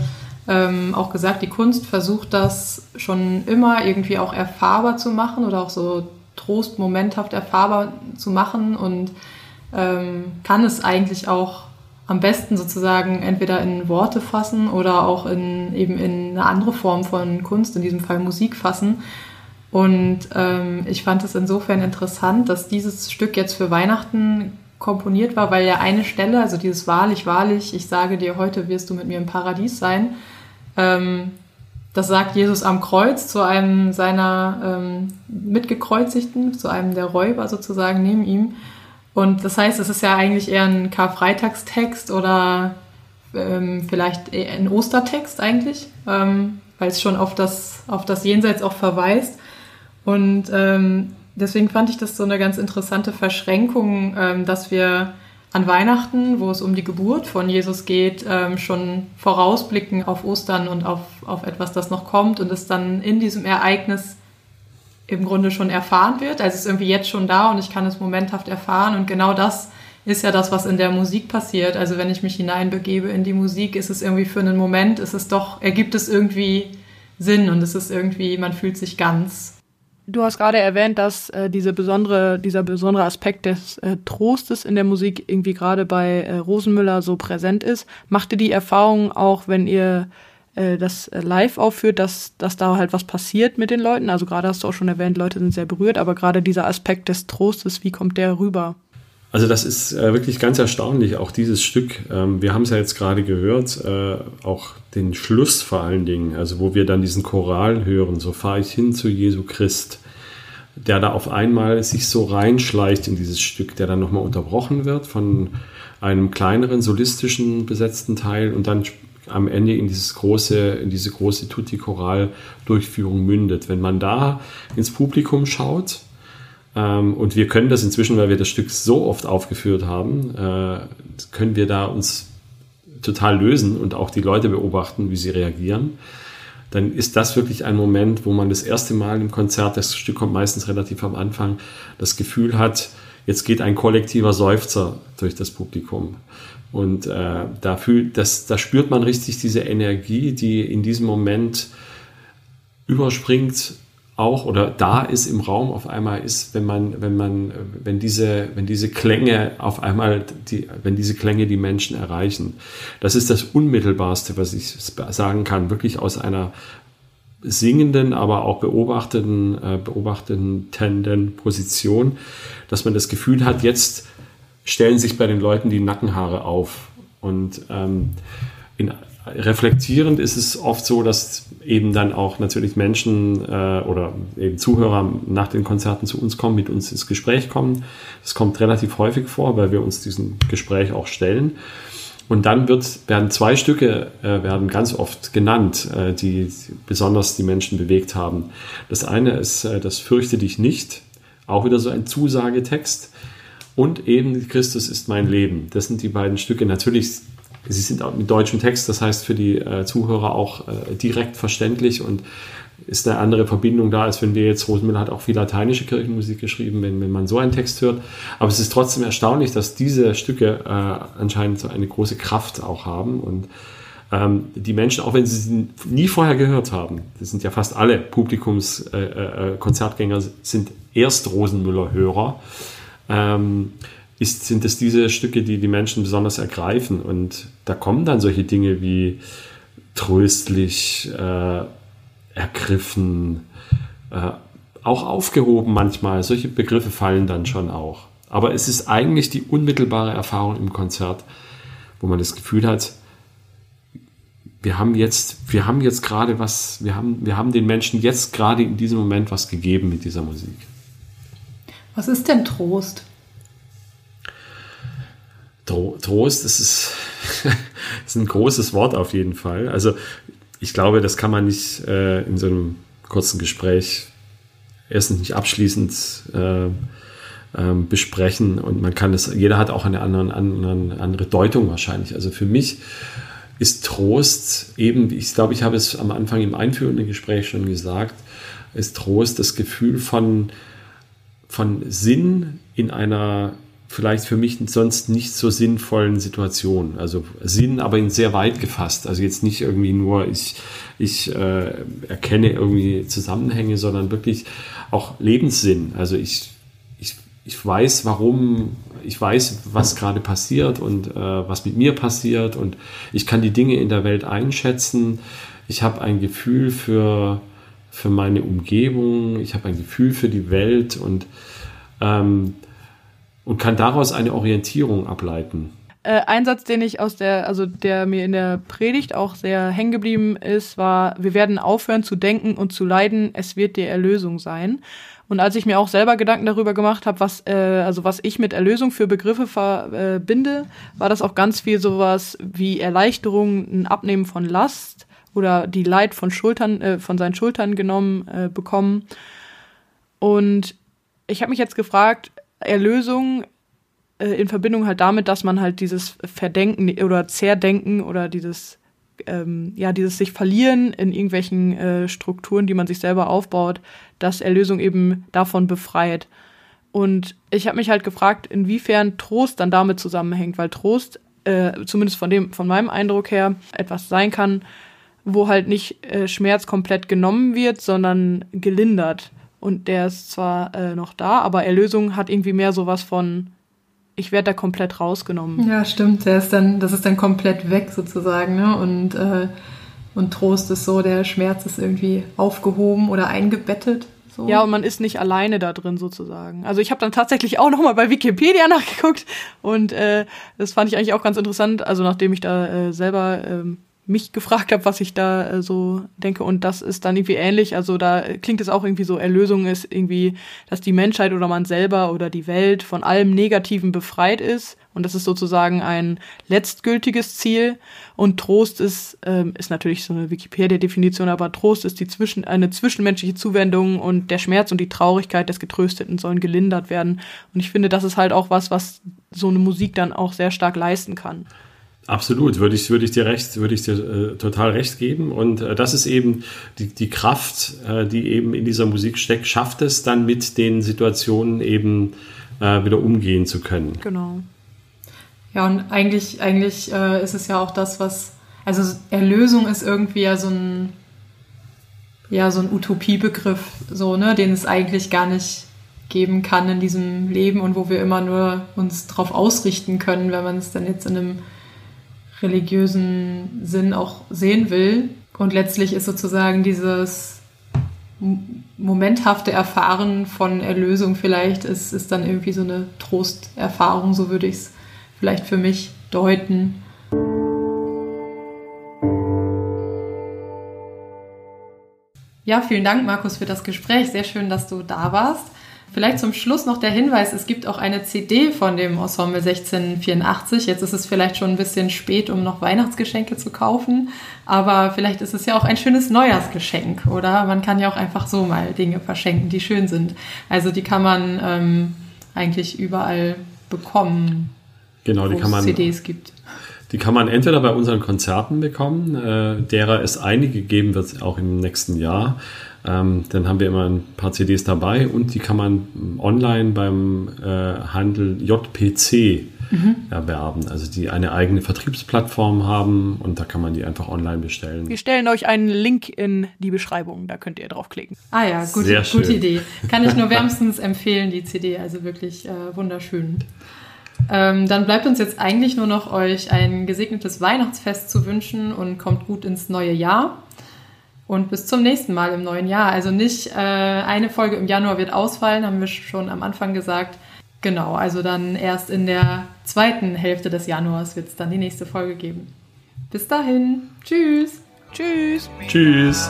ähm, auch gesagt, die Kunst versucht das schon immer irgendwie auch erfahrbar zu machen oder auch so trostmomenthaft erfahrbar zu machen und ähm, kann es eigentlich auch am besten sozusagen entweder in Worte fassen oder auch in eben in eine andere Form von Kunst, in diesem Fall Musik fassen. Und ähm, ich fand es insofern interessant, dass dieses Stück jetzt für Weihnachten komponiert war, weil ja eine Stelle, also dieses Wahrlich, wahrlich, ich sage dir, heute wirst du mit mir im Paradies sein, ähm, das sagt Jesus am Kreuz zu einem seiner ähm, Mitgekreuzigten, zu einem der Räuber sozusagen neben ihm. Und das heißt, es ist ja eigentlich eher ein Karfreitagstext oder ähm, vielleicht ein Ostertext eigentlich, ähm, weil es schon auf das, auf das Jenseits auch verweist. Und ähm, deswegen fand ich das so eine ganz interessante Verschränkung, ähm, dass wir an Weihnachten, wo es um die Geburt von Jesus geht, ähm, schon vorausblicken auf Ostern und auf, auf etwas, das noch kommt und es dann in diesem Ereignis im Grunde schon erfahren wird. Also es ist irgendwie jetzt schon da und ich kann es momenthaft erfahren und genau das ist ja das, was in der Musik passiert. Also wenn ich mich hineinbegebe in die Musik, ist es irgendwie für einen Moment, ist es doch, ergibt es irgendwie Sinn und es ist irgendwie, man fühlt sich ganz. Du hast gerade erwähnt, dass äh, diese besondere, dieser besondere Aspekt des äh, Trostes in der Musik irgendwie gerade bei äh, Rosenmüller so präsent ist. Macht ihr die Erfahrung auch, wenn ihr äh, das live aufführt, dass, dass da halt was passiert mit den Leuten? Also gerade hast du auch schon erwähnt, Leute sind sehr berührt, aber gerade dieser Aspekt des Trostes, wie kommt der rüber? Also das ist äh, wirklich ganz erstaunlich, auch dieses Stück. Ähm, wir haben es ja jetzt gerade gehört, äh, auch den Schluss vor allen Dingen, also wo wir dann diesen Choral hören, so fahre ich hin zu Jesu Christ, der da auf einmal sich so reinschleicht in dieses Stück, der dann nochmal unterbrochen wird von einem kleineren solistischen besetzten Teil und dann am Ende in dieses große, in diese große Tutti-Choral-Durchführung mündet. Wenn man da ins Publikum schaut, ähm, und wir können das inzwischen, weil wir das Stück so oft aufgeführt haben, äh, können wir da uns total lösen und auch die Leute beobachten, wie sie reagieren. Dann ist das wirklich ein Moment, wo man das erste Mal im Konzert, das Stück kommt meistens relativ am Anfang, das Gefühl hat, jetzt geht ein kollektiver Seufzer durch das Publikum. Und äh, da, fühlt, das, da spürt man richtig diese Energie, die in diesem Moment überspringt auch oder da ist im Raum auf einmal ist, wenn man, wenn man, wenn diese, wenn diese Klänge auf einmal, die, wenn diese Klänge die Menschen erreichen. Das ist das Unmittelbarste, was ich sagen kann, wirklich aus einer singenden, aber auch beobachtenden, äh, beobachtenden Position, dass man das Gefühl hat, jetzt stellen sich bei den Leuten die Nackenhaare auf. Und ähm, in, reflektierend ist es oft so, dass eben dann auch natürlich Menschen äh, oder eben Zuhörer nach den Konzerten zu uns kommen, mit uns ins Gespräch kommen. Das kommt relativ häufig vor, weil wir uns diesem Gespräch auch stellen. Und dann wird, werden zwei Stücke äh, werden ganz oft genannt, äh, die besonders die Menschen bewegt haben. Das eine ist äh, das Fürchte dich nicht, auch wieder so ein Zusagetext. Und eben Christus ist mein Leben. Das sind die beiden Stücke. Natürlich Sie sind auch mit deutschem Text, das heißt für die äh, Zuhörer auch äh, direkt verständlich und ist eine andere Verbindung da, als wenn wir jetzt, Rosenmüller hat auch viel lateinische Kirchenmusik geschrieben, wenn, wenn man so einen Text hört. Aber es ist trotzdem erstaunlich, dass diese Stücke äh, anscheinend so eine große Kraft auch haben und ähm, die Menschen, auch wenn sie sie nie vorher gehört haben, das sind ja fast alle Publikums-Konzertgänger, äh, äh, sind erst Rosenmüller-Hörer. Ähm, ist, sind es diese Stücke, die die Menschen besonders ergreifen. Und da kommen dann solche Dinge wie tröstlich, äh, ergriffen, äh, auch aufgehoben manchmal. Solche Begriffe fallen dann schon auch. Aber es ist eigentlich die unmittelbare Erfahrung im Konzert, wo man das Gefühl hat, wir haben jetzt, wir haben jetzt gerade was, wir haben, wir haben den Menschen jetzt gerade in diesem Moment was gegeben mit dieser Musik. Was ist denn Trost? Trost, das ist, ist ein großes Wort auf jeden Fall. Also ich glaube, das kann man nicht äh, in so einem kurzen Gespräch erstens nicht abschließend äh, äh, besprechen und man kann es, jeder hat auch eine andere, andere, andere Deutung wahrscheinlich. Also für mich ist Trost eben, ich glaube, ich habe es am Anfang im einführenden Gespräch schon gesagt, ist Trost das Gefühl von, von Sinn in einer vielleicht für mich sonst nicht so sinnvollen Situation. Also Sinn, aber in sehr weit gefasst. Also jetzt nicht irgendwie nur, ich, ich äh, erkenne irgendwie Zusammenhänge, sondern wirklich auch Lebenssinn. Also ich, ich, ich weiß, warum, ich weiß, was gerade passiert und äh, was mit mir passiert und ich kann die Dinge in der Welt einschätzen. Ich habe ein Gefühl für, für meine Umgebung, ich habe ein Gefühl für die Welt und ähm, und kann daraus eine Orientierung ableiten. Äh, ein Satz, den ich aus der, also der mir in der Predigt auch sehr hängen geblieben ist, war, wir werden aufhören zu denken und zu leiden, es wird die Erlösung sein. Und als ich mir auch selber Gedanken darüber gemacht habe, was, äh, also was ich mit Erlösung für Begriffe verbinde, äh, war das auch ganz viel sowas wie Erleichterung, ein Abnehmen von Last oder die Leid von Schultern, äh, von seinen Schultern genommen äh, bekommen. Und ich habe mich jetzt gefragt, Erlösung äh, in Verbindung halt damit, dass man halt dieses Verdenken oder Zerdenken oder dieses ähm, ja dieses sich verlieren in irgendwelchen äh, Strukturen, die man sich selber aufbaut, dass Erlösung eben davon befreit. Und ich habe mich halt gefragt, inwiefern Trost dann damit zusammenhängt, weil Trost, äh, zumindest von dem, von meinem Eindruck her, etwas sein kann, wo halt nicht äh, Schmerz komplett genommen wird, sondern gelindert. Und der ist zwar äh, noch da, aber Erlösung hat irgendwie mehr sowas von, ich werde da komplett rausgenommen. Ja, stimmt. Der ist dann, das ist dann komplett weg sozusagen, ne? Und, äh, und Trost ist so, der Schmerz ist irgendwie aufgehoben oder eingebettet. So. Ja, und man ist nicht alleine da drin sozusagen. Also ich habe dann tatsächlich auch nochmal bei Wikipedia nachgeguckt und äh, das fand ich eigentlich auch ganz interessant. Also nachdem ich da äh, selber ähm, mich gefragt habe, was ich da äh, so denke. Und das ist dann irgendwie ähnlich. Also da klingt es auch irgendwie so, Erlösung ist irgendwie, dass die Menschheit oder man selber oder die Welt von allem Negativen befreit ist. Und das ist sozusagen ein letztgültiges Ziel. Und Trost ist, ähm, ist natürlich so eine Wikipedia-Definition, aber Trost ist die zwischen, eine zwischenmenschliche Zuwendung und der Schmerz und die Traurigkeit des Getrösteten sollen gelindert werden. Und ich finde, das ist halt auch was, was so eine Musik dann auch sehr stark leisten kann. Absolut, würde ich, würde ich dir recht, würde ich dir äh, total recht geben. Und äh, das ist eben die, die Kraft, äh, die eben in dieser Musik steckt, schafft es dann mit den Situationen eben äh, wieder umgehen zu können. Genau. Ja, und eigentlich, eigentlich äh, ist es ja auch das, was, also Erlösung ist irgendwie ja so ein, ja, so ein Utopiebegriff, so, ne, den es eigentlich gar nicht geben kann in diesem Leben und wo wir immer nur uns drauf ausrichten können, wenn man es dann jetzt in einem religiösen Sinn auch sehen will. Und letztlich ist sozusagen dieses momenthafte Erfahren von Erlösung vielleicht, ist, ist dann irgendwie so eine Trosterfahrung, so würde ich es vielleicht für mich deuten. Ja, vielen Dank, Markus, für das Gespräch. Sehr schön, dass du da warst. Vielleicht zum Schluss noch der Hinweis, es gibt auch eine CD von dem Ensemble 1684. Jetzt ist es vielleicht schon ein bisschen spät, um noch Weihnachtsgeschenke zu kaufen, aber vielleicht ist es ja auch ein schönes Neujahrsgeschenk oder man kann ja auch einfach so mal Dinge verschenken, die schön sind. Also die kann man ähm, eigentlich überall bekommen, genau, die kann man, CDs gibt. Die kann man entweder bei unseren Konzerten bekommen, äh, derer es einige geben wird, auch im nächsten Jahr. Ähm, dann haben wir immer ein paar CDs dabei und die kann man online beim äh, Handel JPC mhm. erwerben. Also die eine eigene Vertriebsplattform haben und da kann man die einfach online bestellen. Wir stellen euch einen Link in die Beschreibung, da könnt ihr draufklicken. Ah ja, gut, gute Idee. Kann ich nur wärmstens empfehlen, die CD, also wirklich äh, wunderschön. Ähm, dann bleibt uns jetzt eigentlich nur noch euch ein gesegnetes Weihnachtsfest zu wünschen und kommt gut ins neue Jahr. Und bis zum nächsten Mal im neuen Jahr. Also nicht äh, eine Folge im Januar wird ausfallen, haben wir schon am Anfang gesagt. Genau, also dann erst in der zweiten Hälfte des Januars wird es dann die nächste Folge geben. Bis dahin. Tschüss. Tschüss. Tschüss.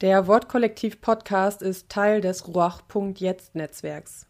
Der Wortkollektiv Podcast ist Teil des Ruach.jetzt Netzwerks.